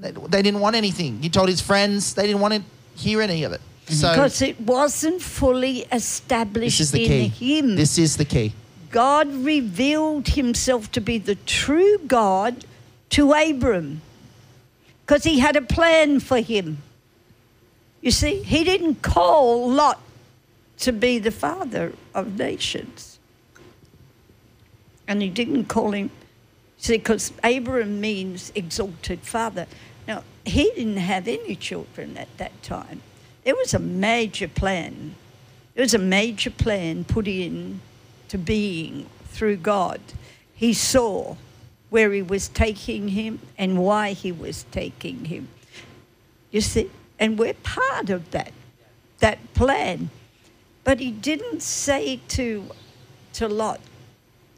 they, they didn't want anything. He told his friends, they didn't want to hear any of it. Mm-hmm. So Because it wasn't fully established this is the in key. him. This is the key. God revealed himself to be the true God to Abram because he had a plan for him. You see, he didn't call Lot to be the father of nations. And he didn't call him, see, because Abram means exalted father. Now, he didn't have any children at that time. There was a major plan. It was a major plan put in to being through God. He saw where he was taking him and why he was taking him. You see, and we're part of that, that plan. But he didn't say to, to Lot,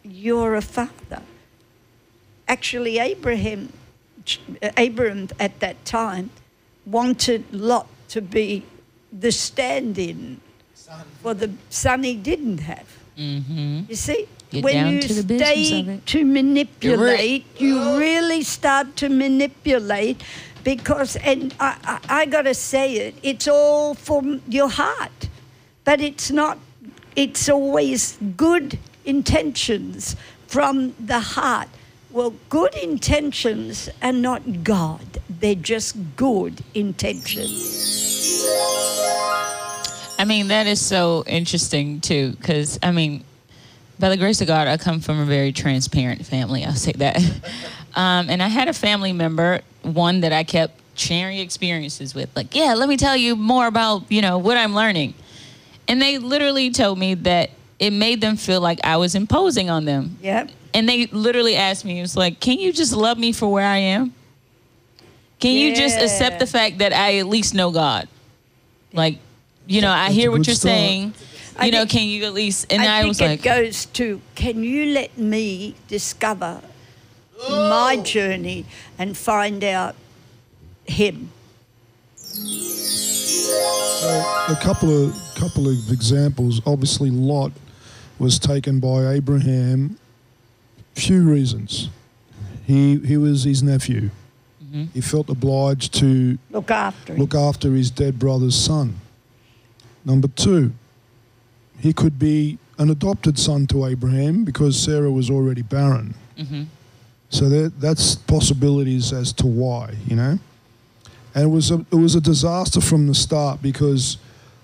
You're a father. Actually, Abraham, Abraham at that time wanted Lot to be the stand in for the son he didn't have. Mm-hmm. You see, Get when you to stay to manipulate, you really start to manipulate because, and I, I, I got to say it, it's all from your heart, but it's not, it's always good intentions from the heart. Well, good intentions are not God, they're just good intentions. I mean, that is so interesting too, because I mean, by the grace of God, I come from a very transparent family. I'll say that. Um, and I had a family member, one that I kept sharing experiences with, like, yeah, let me tell you more about, you know, what I'm learning. And they literally told me that it made them feel like I was imposing on them. Yep. And they literally asked me, it was like, can you just love me for where I am? Can you just accept the fact that I at least know God? Like, you know, I hear what you're start. saying. I You know, think- can you at least? And I, I, think was it like, goes to can you let me discover my oh. journey and find out him? So a couple of couple of examples. Obviously, Lot was taken by Abraham. Few reasons. He he was his nephew. He felt obliged to Look after him. look after his dead brother's son. Number two, he could be an adopted son to Abraham because Sarah was already barren. Mhm. So there, that's possibilities as to why, you know. And it was a, it was a disaster from the start because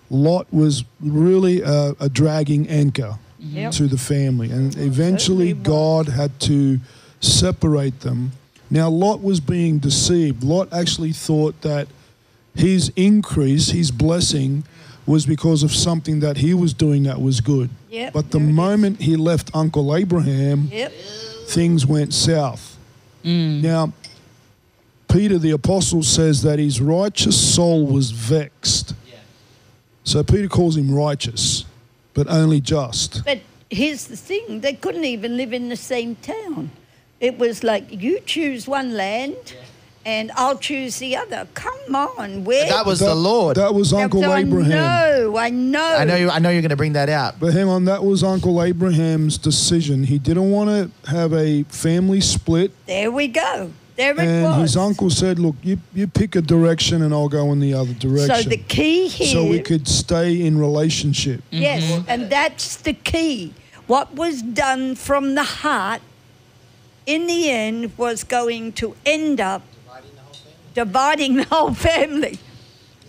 Lot was really a, a dragging anchor Yep. to the family, and eventually. God had to separate them Now, Lot was being deceived. Lot actually thought that his increase, his blessing, was because of something that he was doing that was good. Yep, but the there it is. moment he left Uncle Abraham, Yep. things went south. Mm. Now, Peter the apostle says that his righteous soul was vexed. So Peter calls him righteous, but only just. But here's the thing they couldn't even live in the same town. It was like you choose one land and I'll choose the other. Come on, where? That was That- the Lord. That was Uncle I Abraham. know, I know. I know. You, I know you're going to bring that out. But hang on, that was Uncle Abraham's decision. He didn't want to have a family split, There we go. There it and was. his uncle said, "Look, you, you pick a direction, and I'll go in the other direction." So the key here. So we could stay in relationship. Yes, mm-hmm. and that's the key. What was done from the heart, in the end, was going to end up dividing the whole family.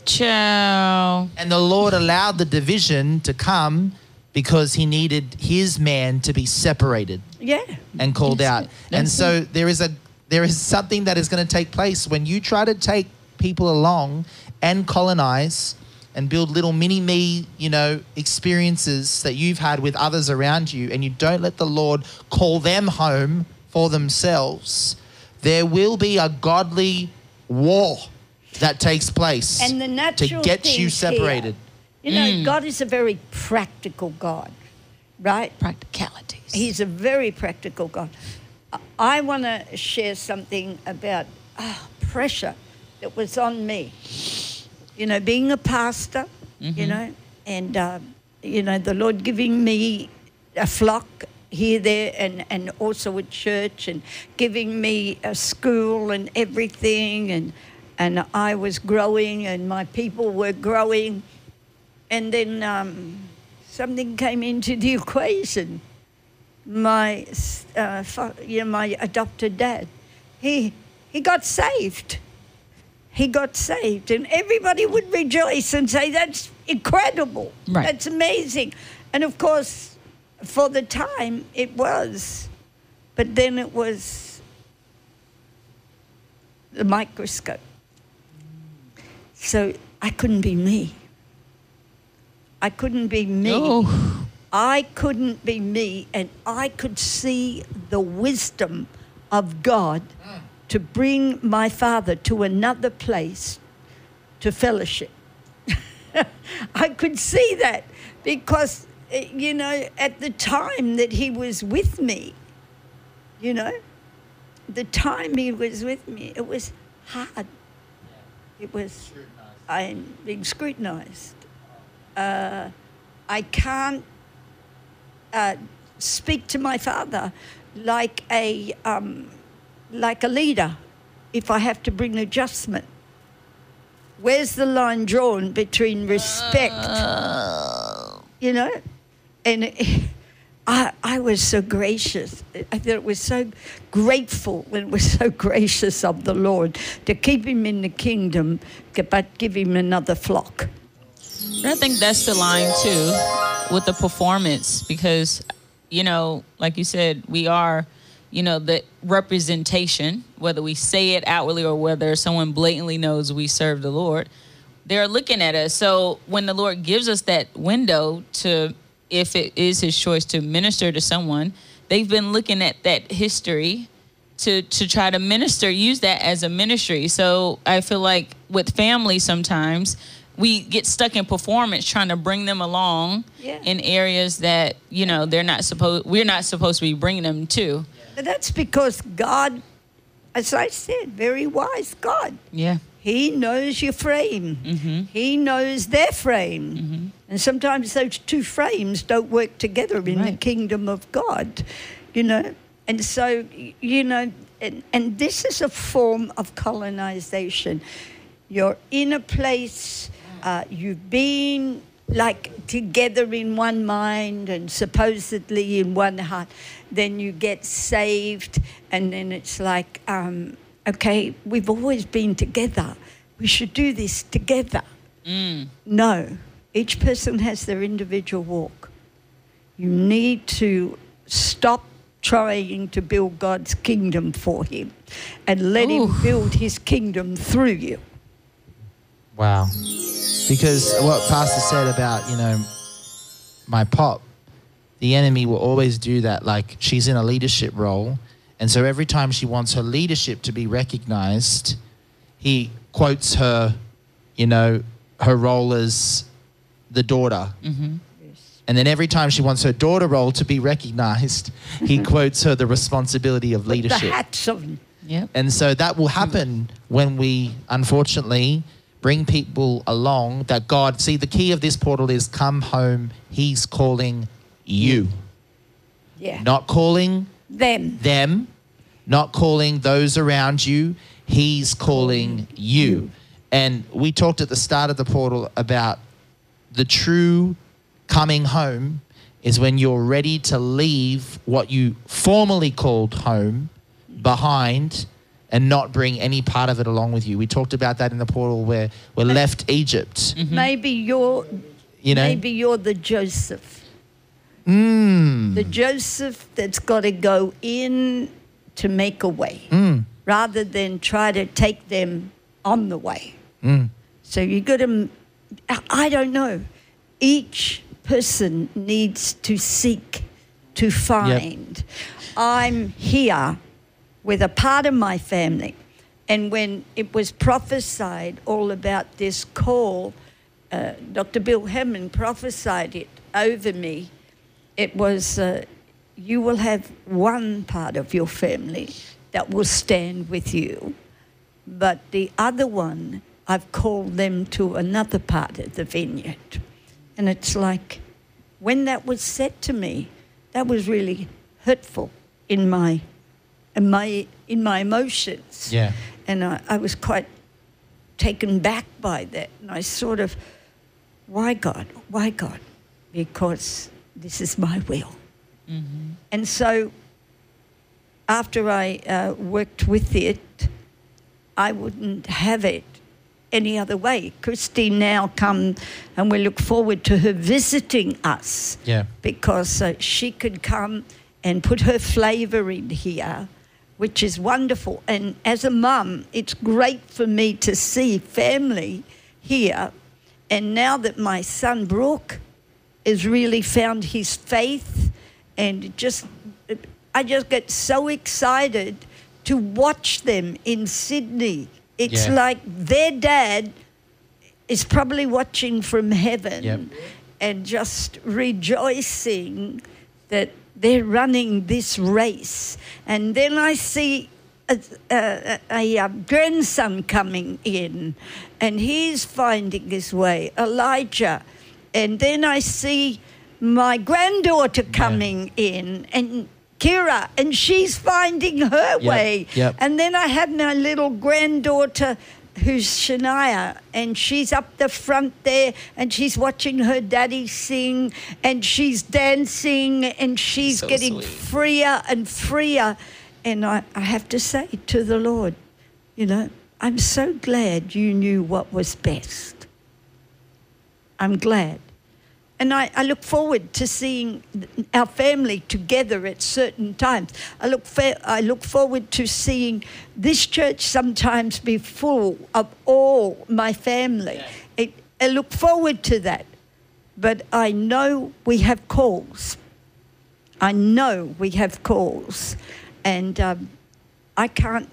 Ciao. And the Lord allowed the division to come because He needed His man to be separated Yeah. and called That's out. And so there is a there is something that is going to take place when you try to take people along and colonize and build little mini me, you know, experiences that you've had with others around you and you don't let the Lord call them home for themselves, there will be a godly war that takes place And the to get you things here- separated. You know, mm. God is a very practical God, right? Practicalities. He's a very practical God. I- want to share something about ah, pressure that was on me. You know, being a pastor, you know, and, uh, you know, the Lord giving me a flock here, there, and, and also a church, and giving me a school and everything. And, and I was growing, and my people were growing. And then um, something came into the equation my uh, you know, my adopted dad, he he got saved. He got saved, and everybody would rejoice and say, "That's incredible! Right. That's amazing!" And of course, for the time, it was, but then it was the microscope. So I couldn't be me. I couldn't be me. Oh. I couldn't be me, and I could see the wisdom of God to bring my father to another place to fellowship. I could see that because, eh, you know, at the time that he was with me, you know, the time he was with me, it was hard. It was, I'm being scrutinized. Uh, I can't uh, speak to my father like a um, like a leader if I have to bring adjustment. Where's the line drawn between respect, you know, and I I was so gracious. I thought it was so grateful and it was so gracious of the Lord to keep him in the kingdom, but give him another flock. I think that's the line too with the performance because, you know, like you said, we are, you know, the representation, whether we say it outwardly or whether someone blatantly knows we serve the Lord, they're looking at us. So when the Lord gives us that window to, if it is his choice to minister to someone, they've been looking at that history to to try to minister use that as a ministry so i feel like with family sometimes we get stuck in performance trying to bring them along Yeah. in areas that you know they're not supposed we're not supposed to be bringing them to But that's because God, as I said, very wise God. yeah He knows your frame. Mm-hmm. He knows their frame. And sometimes those two frames don't work together in the kingdom of God, you know. And so, you know, and, and this is a form of colonization. You're in a place, uh, you've been like together in one mind and supposedly in one heart. Then you get saved, and then it's like, um, okay, we've always been together. We should do this together. No, each person has their individual walk. You need to stop trying to build God's kingdom for him and let him build his kingdom through you. Wow. Because what Pastor said about, you know, my pop, the enemy will always do that. Like she's in a leadership role. And so every time she wants her leadership to be recognized, he quotes her, you know, her role as the daughter. Mm-hmm. And then every time she wants her daughter role to be recognized, he mm-hmm. quotes her the responsibility of The leadership. hats on. Yep. And so that will happen when we, unfortunately, bring people along that God, see, the key of this portal is come home. He's calling you, Yeah. not calling Them. them, not calling those around you. He's calling you. And we talked at the start of the portal about the true coming home is when you're ready to leave what you formerly called home behind and not bring any part of it along with you. We talked about that in the portal where we left Egypt. Maybe you're You know? maybe you're the Joseph. Mm. The Joseph that's got to go in to make a way Mm. rather than try to take them on the way. Mm. So you got to, I don't know, each person needs to seek to find. I'm here with a part of my family. And when it was prophesied all about this call, uh, Dr. Bill Hamon prophesied it over me. It was, uh, you will have one part of your family that will stand with you, but the other one, I've called them to another part of the vineyard. And it's like, when that was said to me, that was really hurtful in my, in my, in my emotions. Yeah. And I, I was quite taken back by that. And I sort of, why God? Why God? Because this is my will. And so after I uh, worked with it, I wouldn't have it any other way. Christine now come and we look forward to her visiting us Yeah. because uh, she could come and put her flavour in here, which is wonderful. And as a mum, it's great for me to see family here. And now that my son Brooke has really found his faith, and just, I just get so excited to watch them in Sydney. It's Yeah. like their dad is probably watching from heaven Yep. and just rejoicing that they're running this race. And then I see a, a, a, a grandson coming in, and he's finding his way, Elijah. And then I see my granddaughter coming in, and Kira, and she's finding her Yep, way. yep. And then I have my little granddaughter who's Shania, and she's up the front there, and she's watching her daddy sing, and she's dancing, and she's So getting sweet. freer and freer. And I, I have to say to the Lord, you know, I'm so glad you knew what was best. I'm glad. And I, I look forward to seeing our family together at certain times. I look, fa- I look forward to seeing this church sometimes be full of all my family. It, I look forward to that. But I know we have calls. I know we have calls. And um, I can't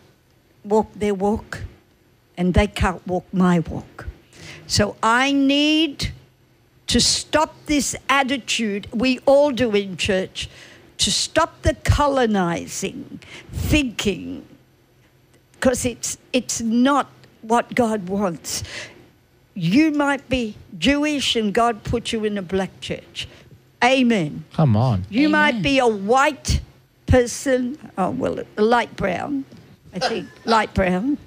walk their walk, and they can't walk my walk. So I need to stop this attitude we all do in church, to stop the colonizing thinking, because it's, it's not what God wants. You might be Jewish and God put you in a black church. Amen. Come on. You might be a white person, oh, well, light brown, I think, light brown.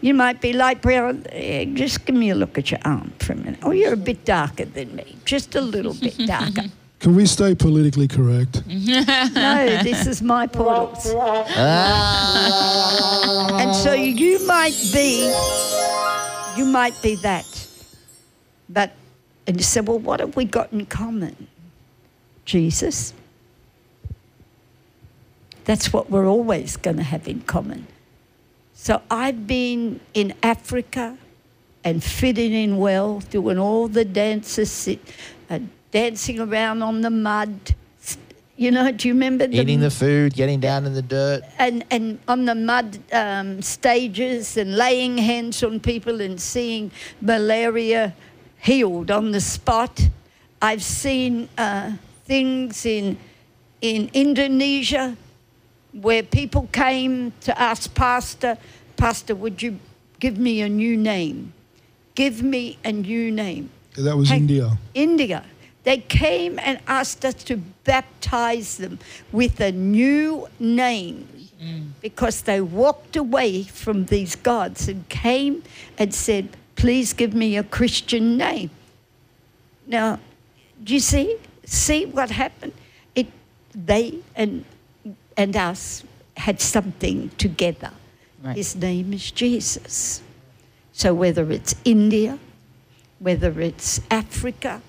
You might be light brown. Eh, Just give me a look at your arm for a minute. Oh, you're a bit darker than me, just a little bit darker. Can we stay politically correct? no, this is my portals. And so you might be, you might be that. But, and you say, well, what have we got in common? Jesus. That's what we're always going to have in common. So I've been in Africa and fitting in well, doing all the dances, uh, dancing around on the mud. You know, do you remember the Eating the food, getting down in the dirt. and and on the mud um, stages and laying hands on people and seeing malaria healed on the spot. I've seen uh, things in in Indonesia where people came to ask pastor, pastor, would you give me a new name? Give me a new name. That was. India. India. They came and asked us to baptize them with a new name because they walked away from these gods and came and said, Please give me a Christian name. Now, do you see? See what happened? It, they and, and us had something together. Right. His name is Jesus. So whether it's India, whether it's Africa,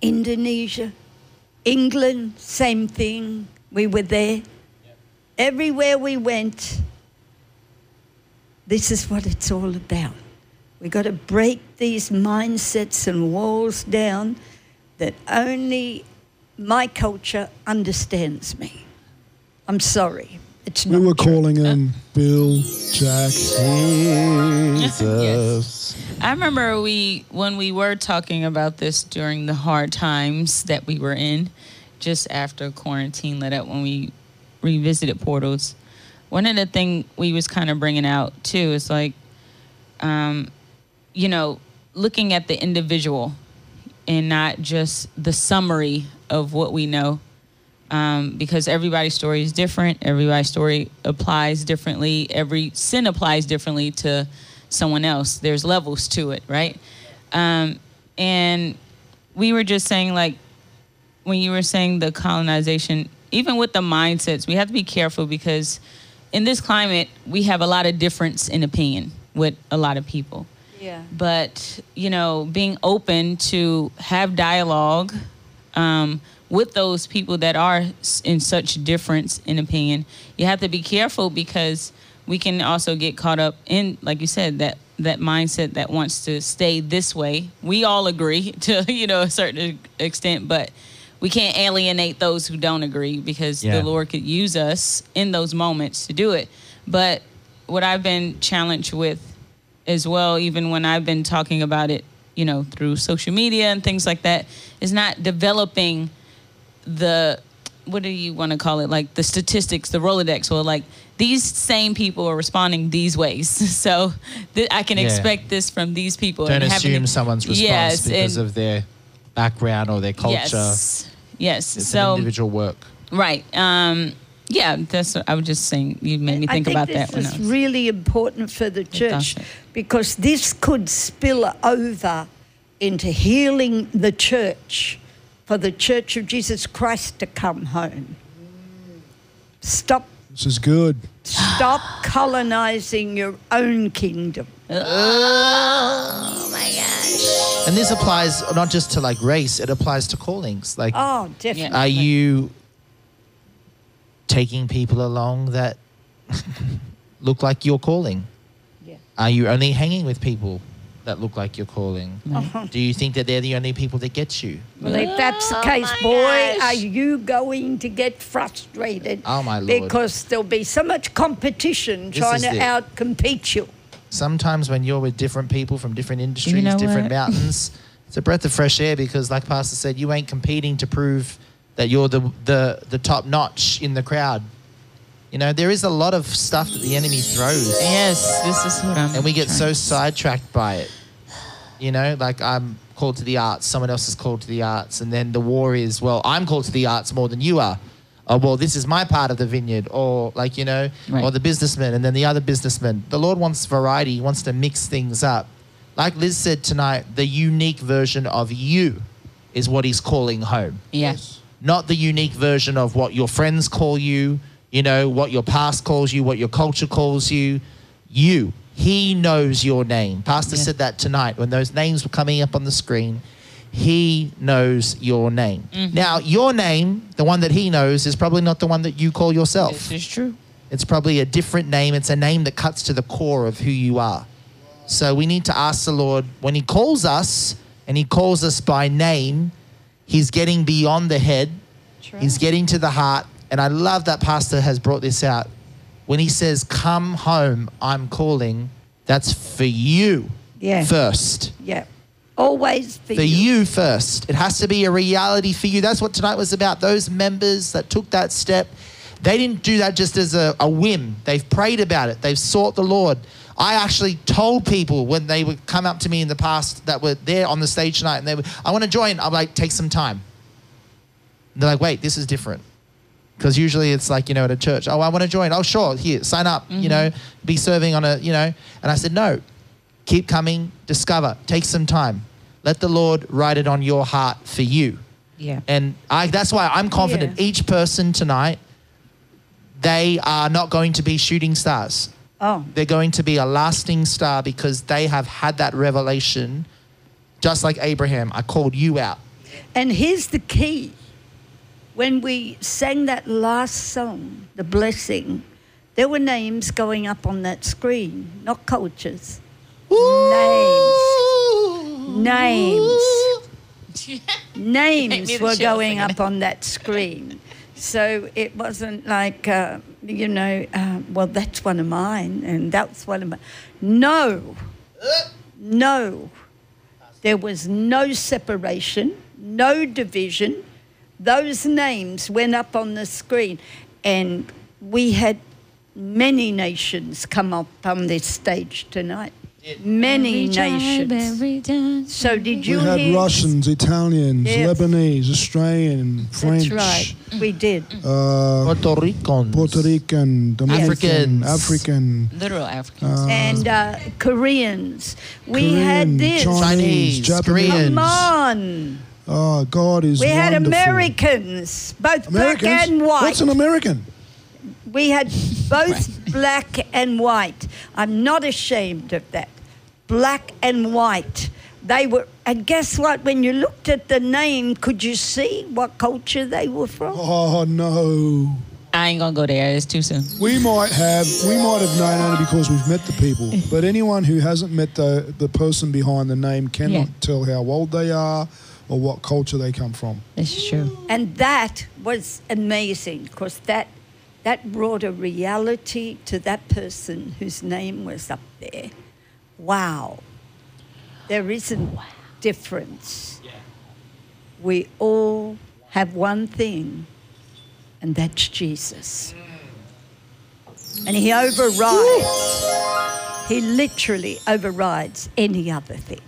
Indonesia, England, same thing. We were there. Everywhere we went, this is what it's all about. We've got to break these mindsets and walls down that only my culture understands me. I'm sorry. It's We not were true. calling him Bill, Jack. Jesus. I remember we when we were talking about this during the hard times that we were in, just after quarantine let up when we revisited portals. One of the thing we was kind of bringing out too is like, um, you know, looking at the individual and not just the summary of what we know. Um, because everybody's story is different. Everybody's story applies differently. Every sin applies differently to someone else. There's levels to it, right? Um, and we were just saying, like, when you were saying the colonization, even with the mindsets, we have to be careful because in this climate, we have a lot of difference in opinion with a lot of people Yeah. but you know being open to have dialogue um, with those people that are in such difference in opinion you have to be careful because we can also get caught up in like you said that that mindset that wants to stay this way we all agree to you know a certain extent but we can't alienate those who don't agree because Yeah. the lord could use us in those moments to do it but what i've been challenged with as well, even when I've been talking about it, you know, through social media and things like that, is not developing the what do you want to call it? Like the statistics, the Rolodex, or like these same people are responding these ways. So th- I can Yeah. expect this from these people. Don't and having assume to- someone's response Yes, because and- of their background or their culture. Yes. Yes. It's so an individual work. right. Um, yeah, that's what I was just saying. You made me think, I think about this that when I is was. really important for the church because this could spill over into healing the church for the church of Jesus Christ to come home. Stop This is good. stop colonizing your own kingdom. oh my gosh. And this applies not just to like race, it applies to callings. Like, Oh, definitely. are you taking people along that look like you're calling? Yeah. Are you only hanging with people that look like you're calling? Uh-huh. Do you think that they're the only people that get you? Well, if that's the Oh case, my boy, gosh. are you going to get frustrated? Oh, my Lord. Because there'll be so much competition This trying to it. outcompete you. Sometimes when you're with different people from different industries, know different what? mountains, it's a breath of fresh air because, like Pastor said, you ain't competing to prove that you're the, the, the top notch in the crowd. You know, there is a lot of stuff that the enemy throws. Yes, this is what I'm. and we get so sidetracked by it. You know, like I'm called to the arts, someone else is called to the arts, and then the war is, well, I'm called to the arts more than you are. Oh, well, this is my part of the vineyard, or like, you know, Right. or the businessman, and then the other businessman. The Lord wants variety, He wants to mix things up. Like Liz said tonight, the unique version of you is what He's calling home Yes. not the unique version of what your friends call you, you know, what your past calls you, what your culture calls you. You. He knows your name. Pastor Yeah. said that tonight when those names were coming up on the screen. He knows your name. Mm-hmm. Now, your name, the one that He knows, is probably not the one that you call yourself. This is true. It's probably a different name. It's a name that cuts to the core of who you are. So we need to ask the Lord when He calls us and He calls us by name, He's getting beyond the head, He's getting to the heart. And I love that Pastor has brought this out. When He says, Come home, I'm calling, that's for you Yeah. first. Yeah. Always for, For you first. It has to be a reality for you. That's what tonight was about. Those members that took that step, they didn't do that just as a, a whim. They've prayed about it, they've sought the Lord. I actually told people when they would come up to me in the past that were there on the stage tonight and they would, I want to join. I'm like, take some time. And they're like, wait, this is different. Because usually it's like, you know, at a church, oh, I want to join. Oh, sure, here, sign up, you know, mm-hmm. be serving on a, you know. And I said, no, keep coming, discover, take some time. Let the Lord write it on your heart for you. Yeah. And I, that's why I'm confident Yeah. each person tonight, they are not going to be shooting stars. Oh, They're going to be a lasting star because they have had that revelation, just like Abraham. I called you out. and here's the key. When we sang that last song, The Blessing, there were names going up on that screen, not cultures. Names. Made me Names were going up on that screen. So it wasn't like, uh, you know, uh, well, that's one of mine and that's one of mine. No, no. There was no separation, no division. Those names went up on the screen, and we had many nations come up on this stage tonight. Many nations. So did you? We you had hear? Russians, Italians, Yes. Lebanese, Australian, French, That's right. We did. uh, Puerto Rican. Puerto Rican, Dominican, Africans. African, Literal Africans. uh, and uh, Koreans. We had Korean, this. Chinese, Chinese, Japanese. Korean. Come on. Oh, God is We had. Americans, both Americans? black and white. What's an American? We had both black and white. I'm not ashamed of that. Black and white. They were, and guess what? When you looked at the name, could you see what culture they were from? Oh no. I ain't gonna go there. It's too soon. We might have we might have known only because we've met the people. But anyone who hasn't met the the person behind the name cannot Yeah. tell how old they are or what culture they come from. It's true. And that was amazing because that, that brought a reality to that person whose name was up there. Wow. There isn't difference. We all have one thing, and that's Jesus. And he overrides, he literally overrides any other thing.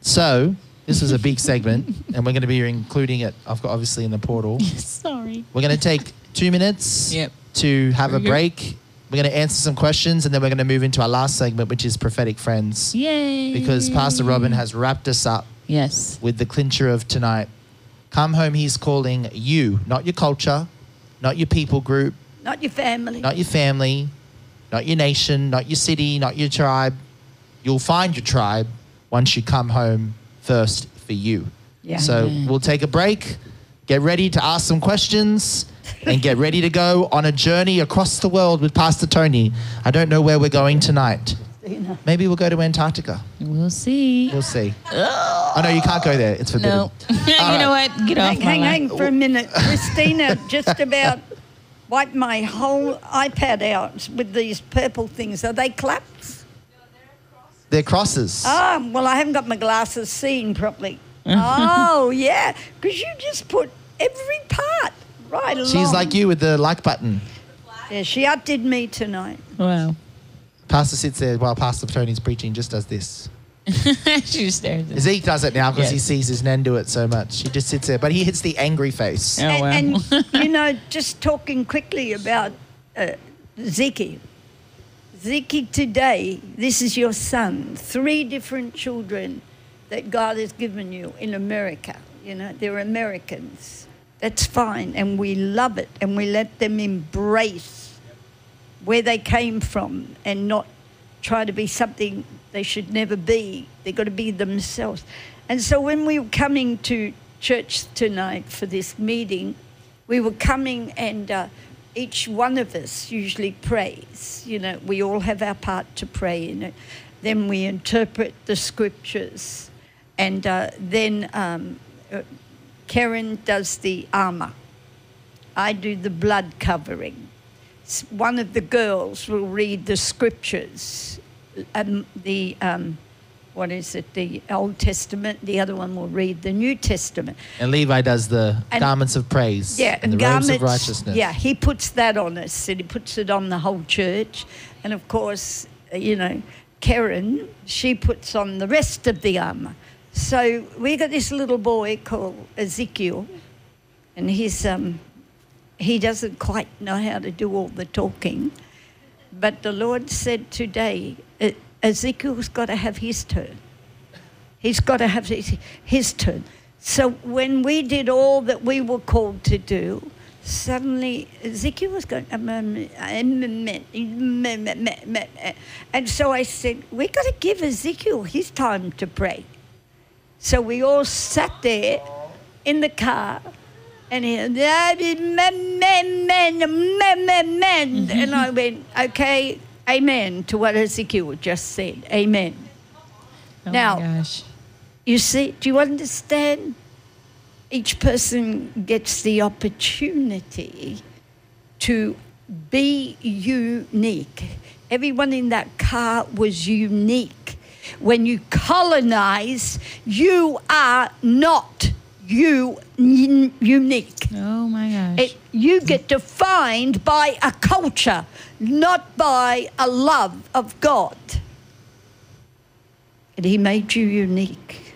So, this is a big segment, and we're going to be including it, I've got obviously in the portal. Sorry. We're going to take two minutes Yep. to have a Very good. break. We're going to answer some questions, and then we're going to move into our last segment, which is prophetic friends. Yay. Because Pastor Robin has wrapped us up Yes. with the clincher of tonight. Come home, he's calling you, not your culture, not your people group, Not your family. not your family, not your nation, not your city, not your tribe. You'll find your tribe once you come home first for you. Yeah. So we'll take a break, get ready to ask some questions, and get ready to go on a journey across the world with Pastor Tony. I don't know where we're going tonight. Maybe we'll go to Antarctica. We'll see. We'll see. Oh no, you can't go there. It's forbidden. No. you know what? Get off Hang, my hang, hang for a minute. Christina just about wiped my whole iPad out with these purple things. Are they claps? They're crosses. Ah, well, I haven't got my glasses seeing properly. oh, yeah. Because you just put every part right along. She's like you with the like button. Yeah, she outdid me tonight. Wow. Pastor sits there while Pastor Tony's preaching, just does this. she just stares at Zeke does it now because he Yes. sees his nan do it so much. He just sits there, but he hits the angry face. Oh, wow. and, and you know, just talking quickly about uh, Ziki. Ziki today, this is your son. Three different children that God has given you in America. You know, they're Americans. That's fine, and we love it, and we let them embrace where they came from and not try to be something they should never be. They've got to be themselves. And so when we were coming to church tonight for this meeting, we were coming and uh, each one of us usually prays. You know, we all have our part to pray in it. Then we interpret the scriptures. And uh, then um, uh, Karen does the armor. I do the blood covering. One of the girls will read the scriptures, um, the um, what is it, the Old Testament. The other one will read the New Testament. And Levi does the And- garments of praise Yeah, and, the robes of righteousness. Yeah, he puts that on us, and he puts it on the whole church. And of course, uh, you know, Karen, she puts on the rest of the armor. So we got this little boy called Ezekiel, and he's um, he doesn't quite know how to do all the talking, but the Lord said today, "E- Ezekiel's got to have his turn. He's got to have his, his turn. So when we did all that we were called to do, suddenly Ezekiel was going, and so I said, we've got to give Ezekiel his time to pray. So we all sat there in the car and he and I mm-hmm. went, okay, amen to what Ezekiel just said. Amen. Oh Now-. You see, do you understand? Each person gets the opportunity to be unique. Everyone in that car was unique. When you colonize, you are not you unique. Oh my gosh. It, you get defined by a culture, not by a love of God. And He made you unique.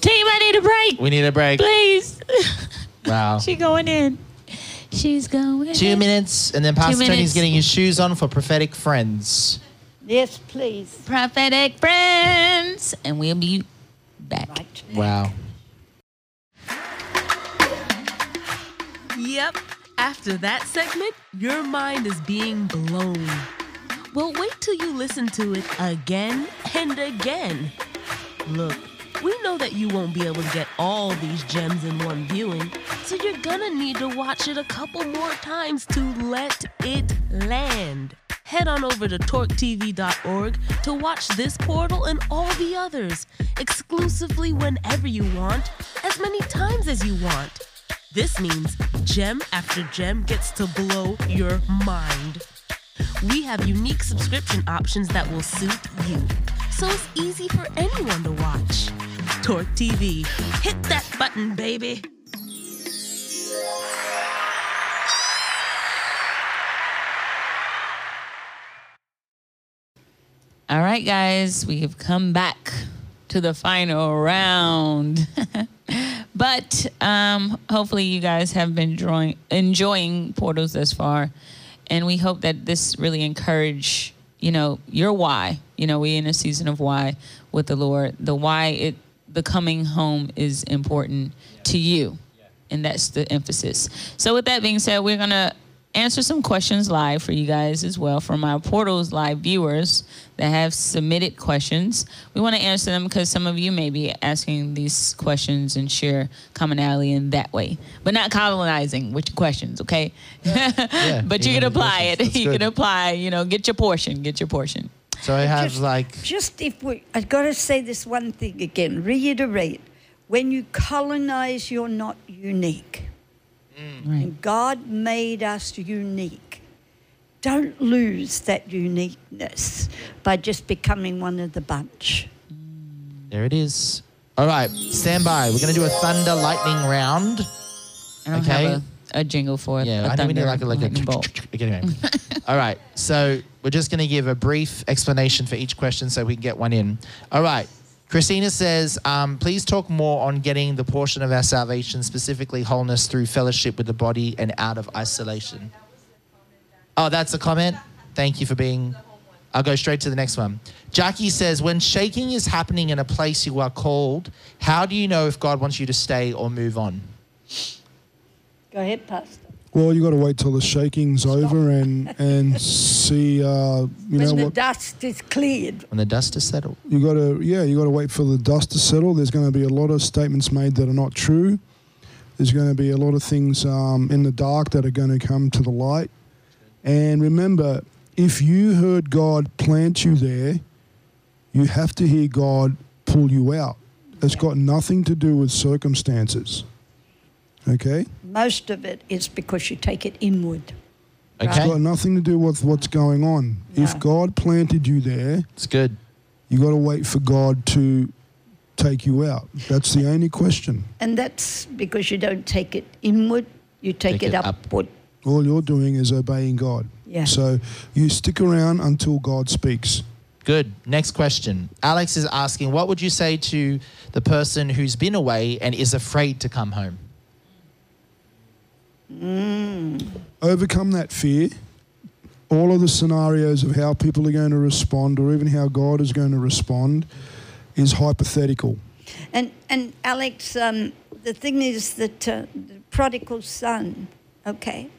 Team, I need a break. We need a break. Please. Wow. she going in. She's going Two in. minutes, and then Pastor Tony's minutes. getting his shoes on for prophetic friends. Yes, please. Prophetic friends. And we'll be back. Right. Wow. Yep. After that segment, your mind is being blown. Well, wait till you listen to it again and again. Look, we know that you won't be able to get all these gems in one viewing, so you're gonna need to watch it a couple more times to let it land. Head on over to torquetv.org to watch this portal and all the others exclusively whenever you want, as many times as you want. This means gem after gem gets to blow your mind. We have unique subscription options that will suit you, so it's easy for anyone to watch. Torque TV, hit that button, baby. All right, guys, we have come back to the final round. but um, hopefully, you guys have been enjoying, enjoying portals thus far, and we hope that this really encourage you know your why. You know, we in a season of why with the Lord. The why it the coming home is important to you, and that's the emphasis. So, with that being said, we're gonna answer some questions live for you guys as well from our portals live viewers that have submitted questions. We want to answer them because some of you may be asking these questions and share commonality in that way, but not colonizing with your questions, okay? but you even can apply it. questions. That's You can apply, you know, get your portion, get your portion. So I have Just- like Just if we, I've got to say this one thing again, reiterate. When you colonize, you're not unique. Right. And God made us unique. Don't lose that uniqueness by just becoming one of the bunch. there it is. All right, stand by. We're gonna do a thunder lightning round. I don't Okay. have a, a jingle for it. Yeah, a I think we need like a like lightning a bolt. anyway. All right, so we're just going to give a brief explanation for each question so we can get one in. All right, Christina says, um, please talk more on getting the portion of our salvation, specifically wholeness through fellowship with the body and out of isolation. Oh, that's a comment. Thank you for being. I'll go straight to the next one. Jackie says, when shaking is happening in a place you are called, how do you know if God wants you to stay or move on? Go ahead, Pastor. Well, you got to wait till the shaking's over and and see. Uh, you when know the what? dust is cleared. When the dust is settled. You got to yeah. You got to wait for the dust to settle. There's going to be a lot of statements made that are not true. There's going to be a lot of things um, in the dark that are going to come to the light. And remember, if you heard God plant you there, you have to hear God pull you out. It's got nothing to do with circumstances. Okay? Most of it is because you take it inward. Okay. It's got nothing to do with what's going on. If God planted you there, It's good. you got to wait for God to take you out. That's the only question. And that's because you don't take it inward, you take, Take it, it up. upward. All you're doing is obeying God. Yeah. So you stick around until God speaks. Good. Next question. Alex is asking, what would you say to the person who's been away and is afraid to come home? Overcome that fear. All of the scenarios of how people are going to respond or even how God is going to respond is hypothetical. And and Alex, um, the thing is that uh, the prodigal son, okay,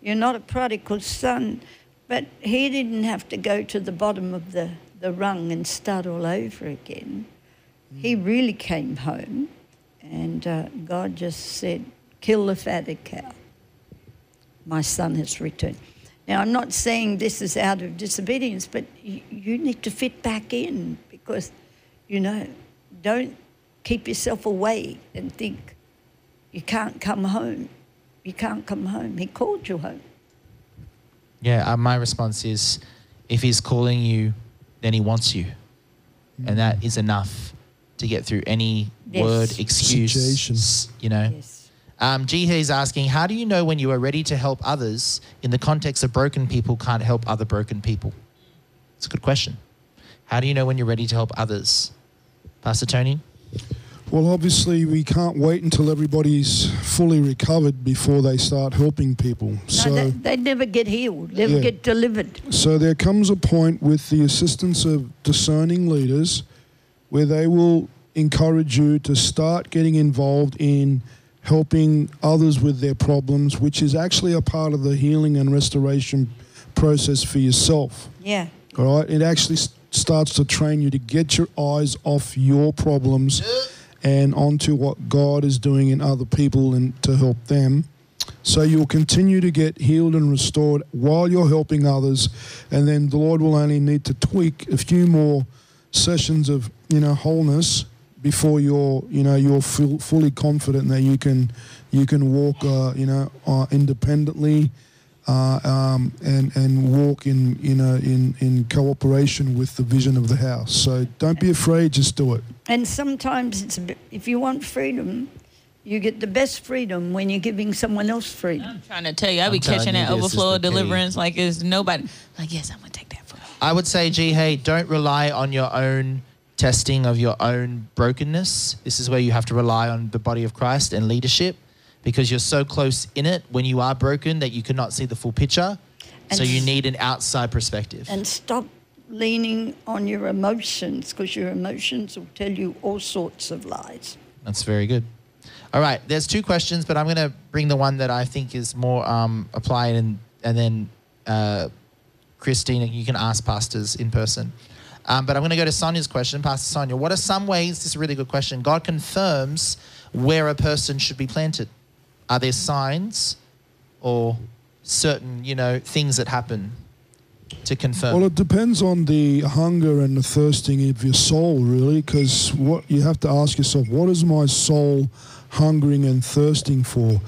you're not a prodigal son, but he didn't have to go to the bottom of the, the rung and start all over again. He really came home, and uh, God just said, "Kill the fatted cow." My son has returned. Now, I'm not saying this is out of disobedience, but you, you need to fit back in because, you know, don't keep yourself away and think you can't come home. You can't come home. He called you home. Yeah, uh, my response is if he's calling you, then he wants you. And that is enough to get through any Yes. word, excuse, Situation. you know. Yes. Um, Jihe is asking, how do you know when you are ready to help others in the context of broken people can't help other broken people? It's a good question. How do you know when you're ready to help others? Pastor Tony? Well, obviously, we can't wait until everybody's fully recovered before they start helping people. No, so, they, they never get healed, never Yeah. get delivered. so there comes a point with the assistance of discerning leaders where they will encourage you to start getting involved in helping others with their problems, which is actually a part of the healing and restoration process for yourself. Yeah. All right, it actually s- starts to train you to get your eyes off your problems and onto what God is doing in other people and to help them. So you'll continue to get healed and restored while you're helping others, and then the Lord will only need to tweak a few more sessions of you know wholeness before you're you know you're full, fully confident that you can you can walk uh, you know uh, independently uh, um, and and walk in you know in in cooperation with the vision of the house. So don't be afraid, just do it. And sometimes it's a bit, if you want freedom, you get the best freedom when you're giving someone else freedom. I'm trying to tell you, I'll be I'm catching that overflow the of key. deliverance like it's nobody. Like, yes, I'm gonna take that for you. I would say, G, hey, don't rely on your own testing of your own brokenness. This is where you have to rely on the body of Christ and leadership because you're so close in it when you are broken that you cannot see the full picture. so you need an outside perspective. And stop leaning on your emotions because your emotions will tell you all sorts of lies. That's very good. All right, there's two questions, but I'm going to bring the one that I think is more um, applied, and and then uh, Christina, you can ask pastors in person. Um, but I'm going to go to Sonia's question, Pastor Sonia. What are some ways? This is a really good question. God confirms where a person should be planted. Are there signs or certain, you know, things that happen to confirm? Well, it depends on the hunger and the thirsting of your soul, really, because what you have to ask yourself: What is my soul hungering and thirsting for?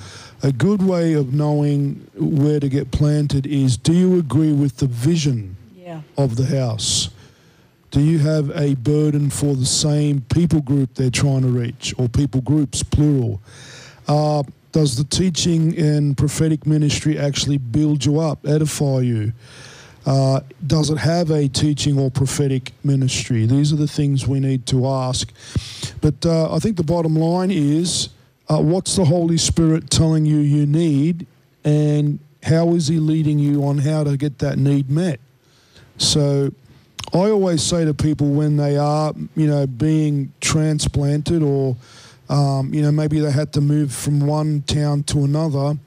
A good way of knowing where to get planted is: Do you agree with the vision? Yeah. of the house? Do you have a burden for the same people group they're trying to reach, or people groups, plural? Uh, does the teaching and prophetic ministry actually build you up, edify you? Uh, does it have a teaching or prophetic ministry? These are the things we need to ask. But uh, I think the bottom line is uh, what's the Holy Spirit telling you you need, and how is He leading you on how to get that need met? So I always say to people when they are, you know, being transplanted or, um, you know, maybe they had to move from one town to another,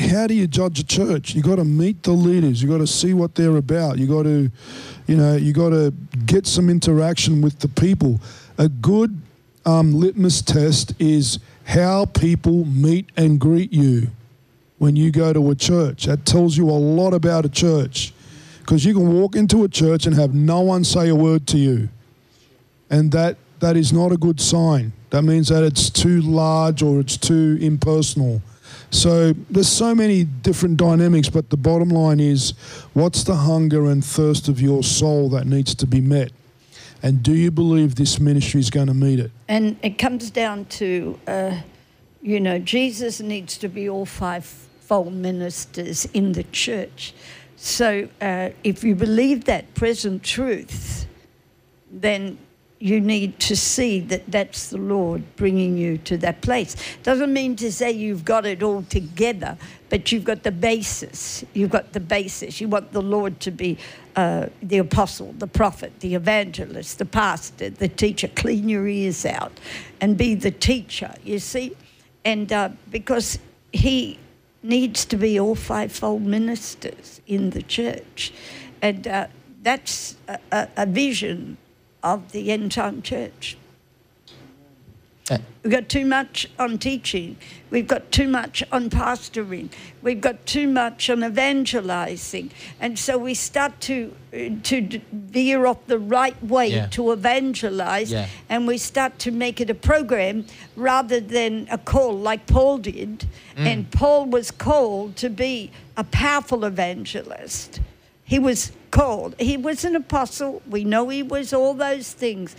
how do you judge a church? You got to meet the leaders. You got to see what they're about. You got to, you know, you got to get some interaction with the people. A good um, litmus test is how people meet and greet you when you go to a church. That tells you a lot about a church because you can walk into a church and have no one say a word to you, and that that is not a good sign. That means that it's too large or it's too impersonal. So there's so many different dynamics, but the bottom line is what's the hunger and thirst of your soul that needs to be met? And do you believe this ministry is going to meet it? And it comes down to, uh, you know, Jesus needs to be all five-fold ministers in the church. So uh, if you believe that present truth, then you need to see that that's the Lord bringing you to that place. Doesn't mean to say you've got it all together, but you've got the basis. You've got the basis. You want the Lord to be uh, the apostle, the prophet, the evangelist, the pastor, the teacher. Clean your ears out and be the teacher, you see? And uh, because he needs to be all fivefold ministers in the church. And uh, that's a, a, vision of the end time church. Yeah. We've got too much on teaching. We've got too much on pastoring. We've got too much on evangelizing, and so we start to to veer off the right way Yeah. to evangelize, Yeah. and we start to make it a program rather than a call, like Paul did. Mm. And Paul was called to be a powerful evangelist. He was called. He was an apostle. We know he was all those things,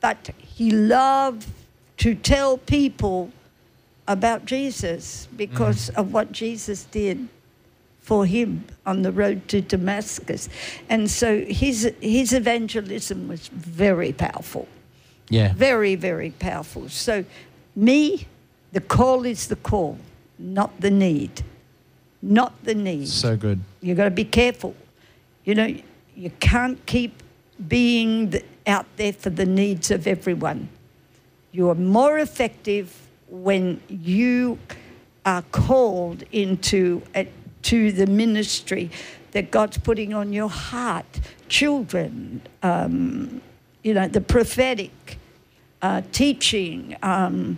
but he loved to tell people about Jesus because mm. of what Jesus did for him on the road to Damascus. And so his his evangelism was very powerful. Yeah. Very, very powerful. So me, the call is the call, not the need. Not the need So good. you got to be careful. You know, you can't keep being out there for the needs of everyone. You are more effective when you are called into a, to the ministry that God's putting on your heart. Children, um, you know, the prophetic, uh, teaching, um,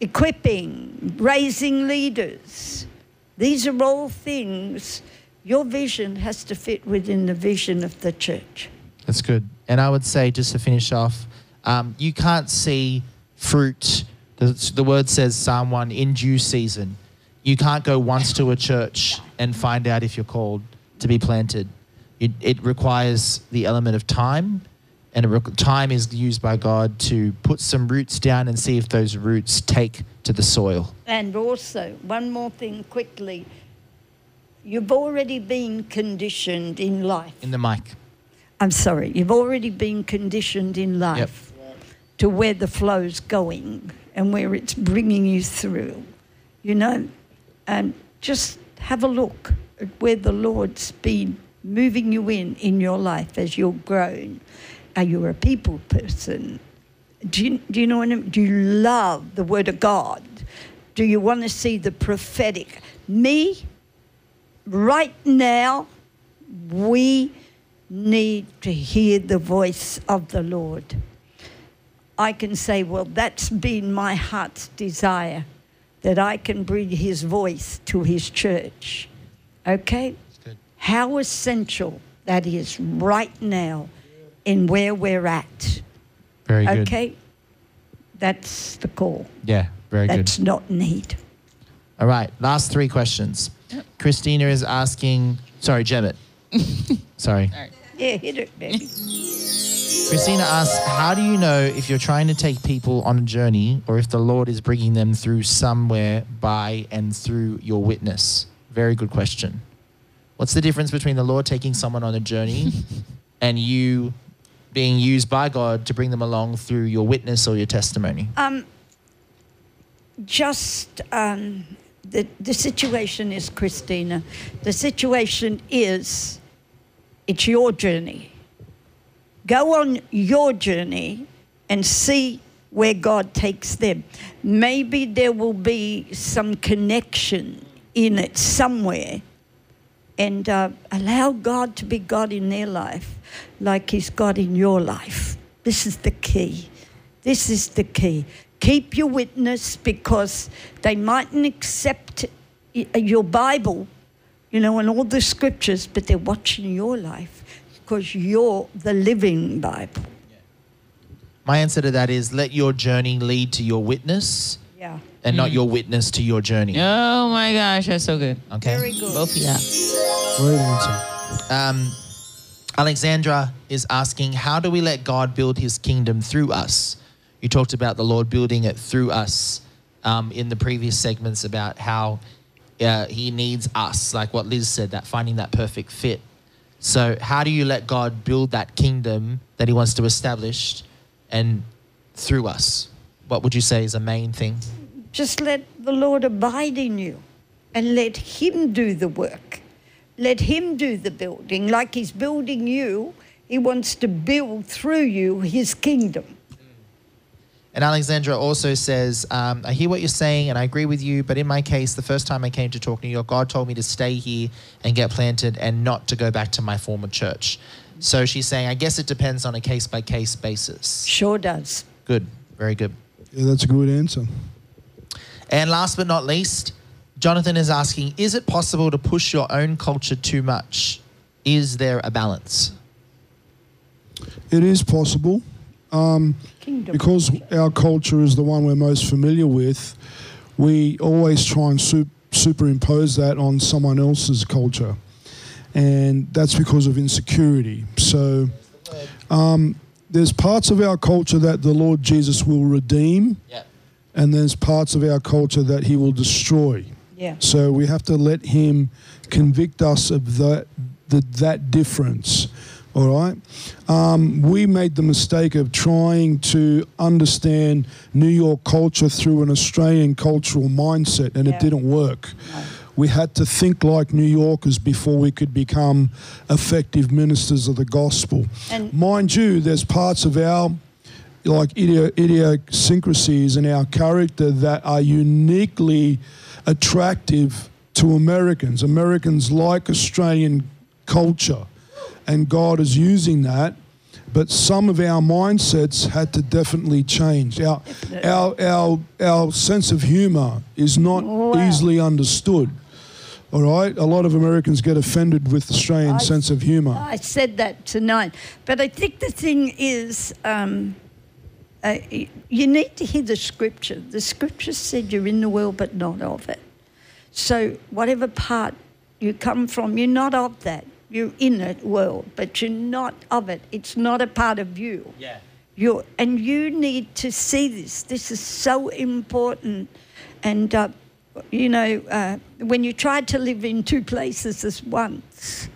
equipping, raising leaders. These are all things. Your vision has to fit within the vision of the church. That's good. And I would say, just to finish off, um, you can't see fruit. The, the word says, Psalm 1, in due season. You can't go once to a church and find out if you're called to be planted. It, it requires the element of time, and it time is used by God to put some roots down and see if those roots take to the soil. And also, one more thing quickly. You've already been conditioned in life. In the mic. I'm sorry, you've already been conditioned in life to where the flow's going and where it's bringing you through. You know, and just have a look at where the Lord's been moving you in in your life as you're grown. Are you a people person? Do you, do you know what I mean? Do you love the Word of God? Do you want to see the prophetic? Me, right now, we need to hear the voice of the Lord. I can say, well, that's been my heart's desire that I can bring his voice to his church. Okay? good. How essential that is right now in where we're at. Very good. Okay? That's the call. Yeah, very good. That's not need. All right, last three questions. Christina is asking, sorry, Jemmet. sorry. Yeah, hit it, baby. Christina asks, how do you know if you're trying to take people on a journey or if the Lord is bringing them through somewhere by and through your witness? Very good question. What's the difference between the Lord taking someone on a journey and you being used by God to bring them along through your witness or your testimony? Um, just um, the the situation is Christina. The situation is it's your journey. Go on your journey and see where God takes them. Maybe there will be some connection in it somewhere. And uh, allow God to be God in their life, like He's God in your life. This is the key. This is the key. Keep your witness because they mightn't accept your Bible, you know, and all the scriptures, but they're watching your life because you're the living Bible. My answer to that is let your journey lead to your witness Yeah. and not your witness to your journey. Oh my gosh, that's so good. Okay. Very good. Both of you. Great. Um, Alexandra is asking, how do we let God build his kingdom through us? You talked about the Lord building it through us um, in the previous segments about how uh, he needs us, like what Liz said, that finding that perfect fit. So, how do you let God build that kingdom that he wants to establish and through us? What would you say is a main thing? Just let the Lord abide in you and let Him do the work. Let Him do the building. Like He's building you, He wants to build through you His kingdom. And Alexandra also says, um, I hear what you're saying and I agree with you, but in my case, the first time I came to Torque New York, God told me to stay here and get planted and not to go back to my former church. So she's saying, I guess it depends on a case by case basis. Sure does. Good, very good. Yeah, that's a good answer. And last but not least, Jonathan is asking, is it possible to push your own culture too much? Is there a balance? It is possible. Um, because our culture is the one we're most familiar with, we always try and sup- superimpose that on someone else's culture. And that's because of insecurity. So um, there's parts of our culture that the Lord Jesus will redeem, Yeah. and there's parts of our culture that he will destroy. Yeah. So we have to let him convict us of that, the, that difference. All right. Um, we made the mistake of trying to understand New York culture through an Australian cultural mindset, and Yeah. it didn't work. We had to think like New Yorkers before we could become effective ministers of the gospel. And- Mind you, there's parts of our like idio- idiosyncrasies in our character that are uniquely attractive to Americans. Americans like Australian culture, and God is using that. But some of our mindsets had to definitely change. Our, our, our, our sense of humor is not Wow. easily understood. All right? A lot of Americans get offended with the Australian I- sense of humor. I said that tonight. But I think the thing is, um, uh, you need to hear the scripture. The scripture said you're in the world, but not of it. So, whatever part you come from, you're not of that. You're in that world, but you're not of it. It's not a part of you. Yeah. You're, and you need to see this. This is so important. And, uh, you know, uh, when you try to live in two places at once,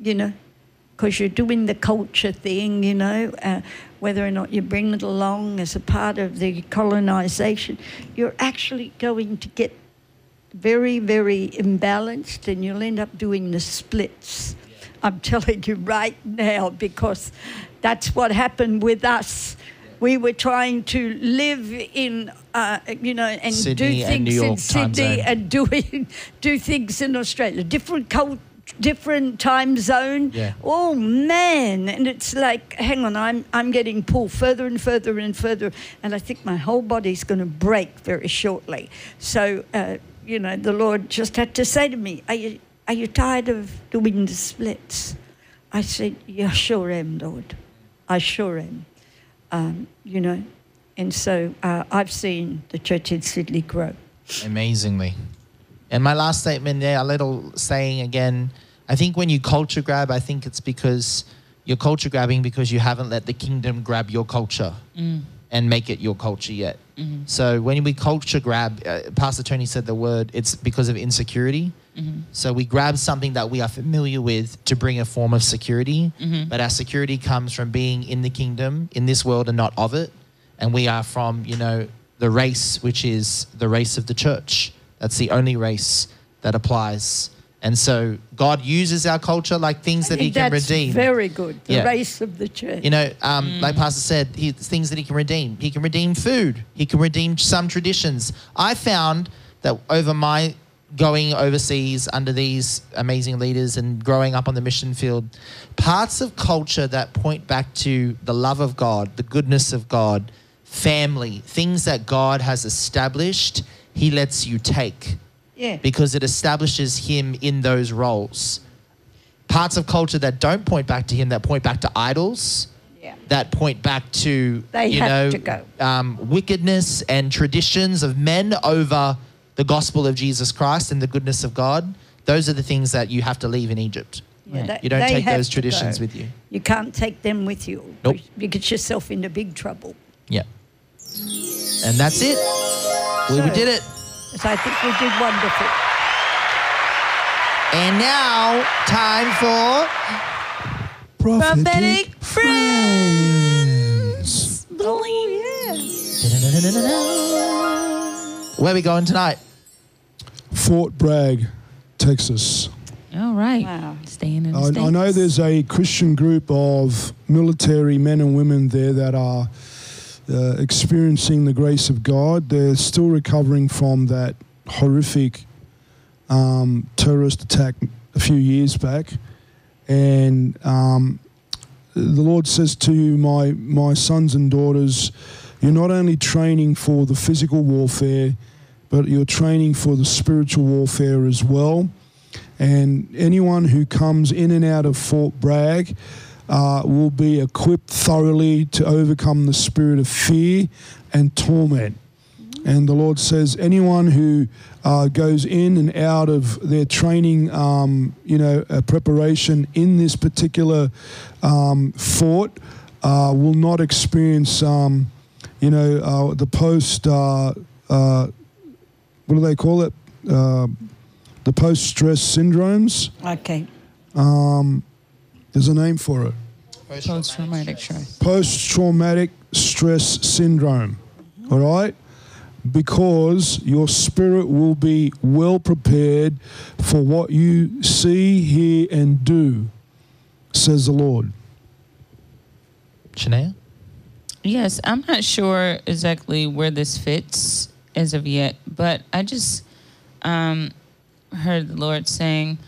you know, because you're doing the culture thing, you know, uh, whether or not you bring it along as a part of the colonization, you're actually going to get very, very imbalanced and you'll end up doing the splits. I'm telling you right now because that's what happened with us. We were trying to live in, uh, you know, and Sydney do things York in Sydney and doing do things in Australia, different cult, different time zone. Yeah. Oh man, and it's like, hang on, I'm I'm getting pulled further and further and further, and I think my whole body's going to break very shortly. So, uh, you know, the Lord just had to say to me, "Are you are you tired of doing the splits?" I said, "Yeah, sure am, Lord. I sure am." Um, you know, and so uh, I've seen the church in Sydney grow. Amazingly. And my last statement there, a little saying again, I think when you culture grab, I think it's because you're culture grabbing because you haven't let the kingdom grab your culture and make it your culture yet. Mm-hmm. So when we culture grab, uh, Pastor Tony said the word, it's because of insecurity. Mm-hmm. So we grab something that we are familiar with to bring a form of security, mm-hmm. but our security comes from being in the kingdom, in this world, and not of it. And we are from, you know, the race, which is the race of the church. That's the only race that applies. And so God uses our culture like things that He can That's redeem. very good. The Yeah. race of the church. You know, um, like Pastor said, he, things that he can redeem. He can redeem food. He can redeem some traditions. I found that over my going overseas under these amazing leaders and growing up on the mission field, parts of culture that point back to the love of God, the goodness of God, family, things that God has established, he lets you take yeah. because it establishes him in those roles. Parts of culture that don't point back to him, that point back to idols, Yeah. that point back to They you have know to go. Um, wickedness and traditions of men over the gospel of Jesus Christ and the goodness of God. Those are the things that you have to leave in Egypt. Yeah, they- You don't take those traditions with you. You can't take them with you. Nope. You get yourself into big trouble. Yeah. And that's it. We, we did it. So I think we did wonderful. And now, time for Prophetic friends. Oh, yeah. where are we going tonight? Fort Bragg, Texas. All right. Wow. Staying in the I, I know there's a Christian group of military men and women there that are uh, experiencing the grace of God. They're still recovering from that horrific um, terrorist attack a few years back. And um, the Lord says to my, my sons and daughters, you're not only training for the physical warfare, but you're training for the spiritual warfare as well. And anyone who comes in and out of Fort Bragg uh, will be equipped thoroughly to overcome the spirit of fear and torment. And the Lord says, anyone who uh, goes in and out of their training, um, you know, uh, preparation in this particular um, fort uh, will not experience, um, you know, uh, the post, uh, uh, what do they call it? Uh, the post stress syndromes. Okay. There's a name for it. Post-traumatic stress. Post traumatic stress syndrome. All right? Because your spirit will be well prepared for what you see, hear, and do, says the Lord. Shania? Yes, I'm not sure exactly where this fits as of yet, but I just um, heard the Lord saying,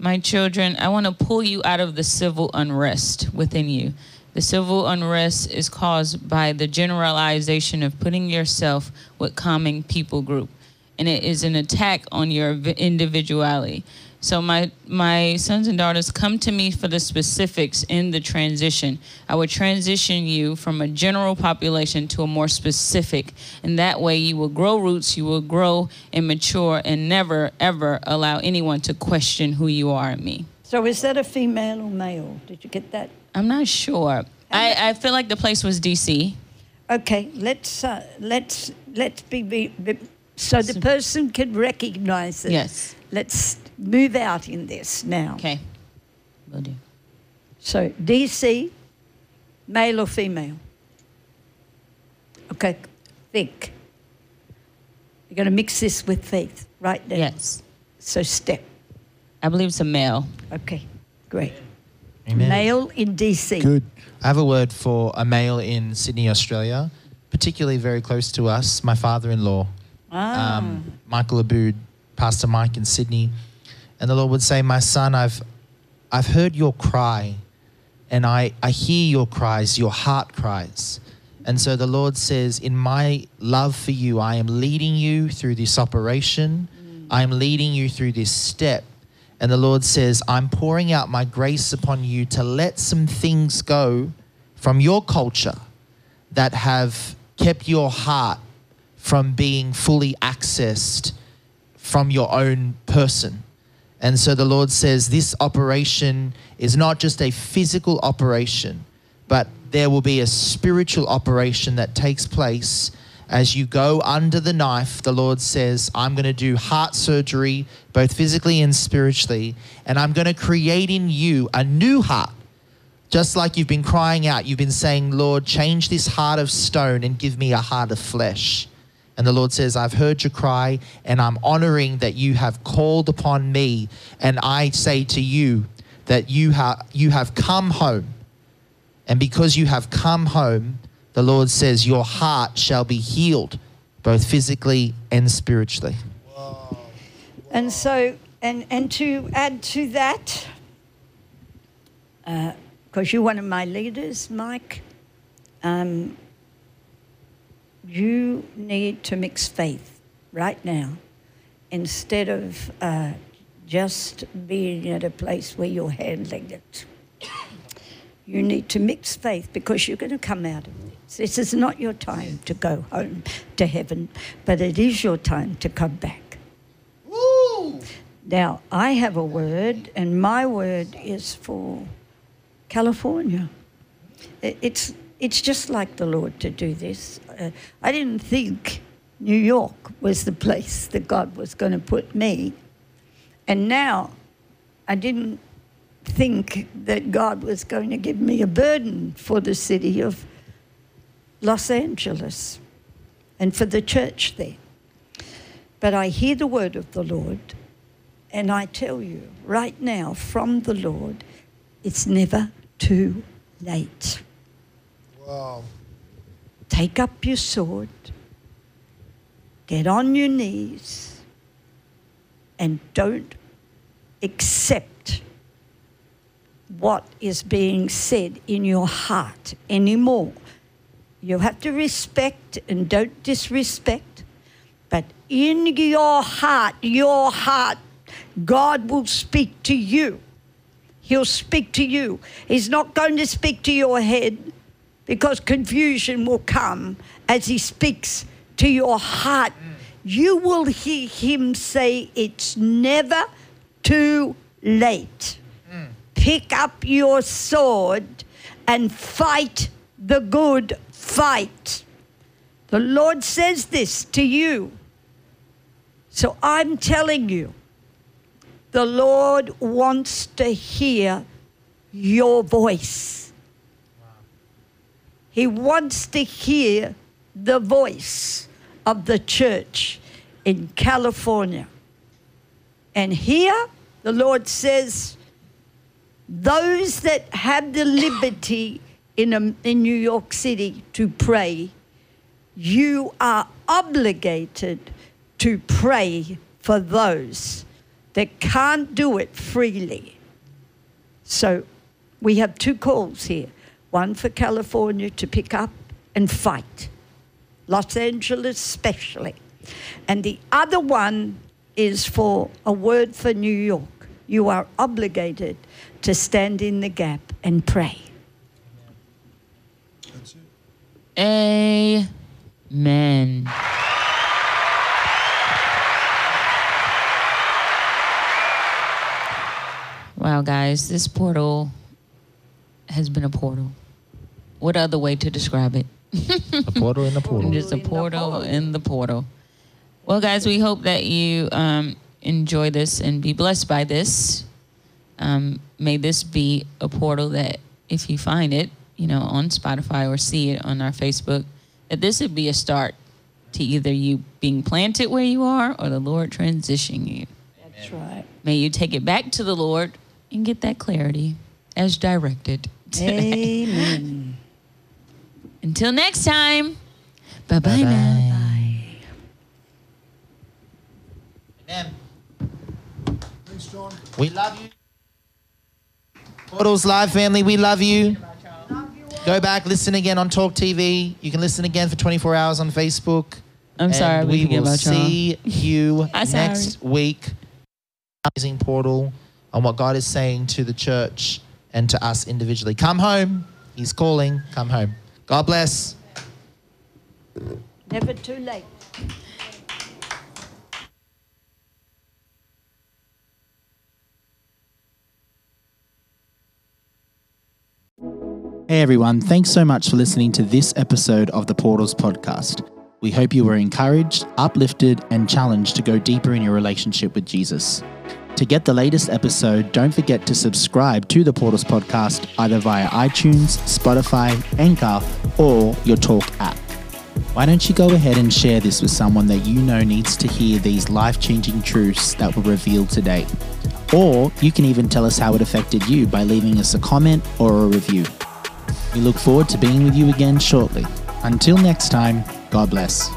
My children, I want to pull you out of the civil unrest within you. The civil unrest is caused by the generalization of putting yourself with common people group, and it is an attack on your individuality. So my my sons and daughters come to me for the specifics in the transition. I would transition you from a general population to a more specific, and that way you will grow roots, you will grow and mature, and never ever allow anyone to question who you are me. So is that a female or male? Did you get that? I'm not sure. I, I feel like the place was DC. Okay, let's uh, let's let's be, be, be so the person can recognize it. Yes. Let's move out in this now. Okay. Will do. So DC, male or female? Okay, think. You're going to mix this with faith right now. Yes. So step. I believe it's a male. Okay, great. Amen. Male in DC. Good. I have a word for a male in Sydney, Australia, particularly very close to us, my father in law, Ah, um, Michael Abood, Pastor Mike in Sydney. And the Lord would say, My son, I've, I've heard your cry, and I, I hear your cries, your heart cries. And so the Lord says, In my love for you, I am leading you through this operation, mm. I am leading you through this step. And the Lord says, I'm pouring out my grace upon you to let some things go from your culture that have kept your heart from being fully accessed from your own person. And so the Lord says this operation is not just a physical operation, but there will be a spiritual operation that takes place as you go under the knife. The Lord says, I'm going to do heart surgery, both physically and spiritually, and I'm going to create in you a new heart. Just like you've been crying out, you've been saying, Lord, change this heart of stone and give me a heart of flesh. And the Lord says, I've heard your cry, and I'm honoring that you have called upon me. And I say to you that you, ha- you have come home. And because you have come home, the Lord says, Your heart shall be healed, both physically and spiritually. And so, and, and to add to that, because you're one of my leaders, Mike, um, you need to mix faith right now instead of uh, just being at a place where you're handling it. You need to mix faith because you're going to come out of this. This is not your time to go home to heaven, but it is your time to come back. Now, I have a word, and my word is for California. It's, it's just like the Lord to do this. Uh, I didn't think New York was the place that God was going to put me. And now I didn't think that God was going to give me a burden for the city of Los Angeles and for the church there. But I hear the word of the Lord, and I tell you right now from the Lord, it's never too late. Wow. Take up your sword, get on your knees, and don't accept what is being said in your heart anymore. You have to respect and don't disrespect, but in your heart, your heart, God will speak to you. He'll speak to you. He's not going to speak to your head because confusion will come as he speaks to your heart. You will hear him say, It's never too late. Pick up your sword and fight the good fight. The Lord says this to you. So I'm telling you, the Lord wants to hear your voice. He wants to hear the voice of the church in California. And here, the Lord says, those that have the liberty in, um, in New York City to pray, you are obligated to pray for those that can't do it freely. So we have two calls here one for California to pick up and fight, Los Angeles especially. And the other one is for a word for New York. You are obligated to stand in the gap and pray. That's it. Amen. Wow, guys, this portal has been a portal. What other way to describe it? A portal in the portal. Just a in the portal portal. in the portal. Well, guys, we hope that you um, enjoy this and be blessed by this. Um, may this be a portal that, if you find it, you know, on Spotify or see it on our Facebook, that this would be a start to either you being planted where you are or the Lord transitioning you. That's right. May you take it back to the Lord and get that clarity as directed. Amen. Until next time, bye bye now. Amen. Thanks, John. We love you. Portals Live family, we love you. Go back, listen again on Torque TV. You can listen again for 24 hours on Facebook. I'm And sorry, we, we will see you next week. Amazing portal on what God is saying to the church and to us individually. Come home. He's calling. Come home. God bless. Never too late. Hey everyone, thanks so much for listening to this episode of the Portals Podcast. We hope you were encouraged, uplifted, and challenged to go deeper in your relationship with Jesus. To get the latest episode, don't forget to subscribe to the Portals Podcast either via iTunes, Spotify, Anchor, or your Torque app. Why don't you go ahead and share this with someone that you know needs to hear these life changing truths that were revealed today? Or you can even tell us how it affected you by leaving us a comment or a review. We look forward to being with you again shortly. Until next time, God bless.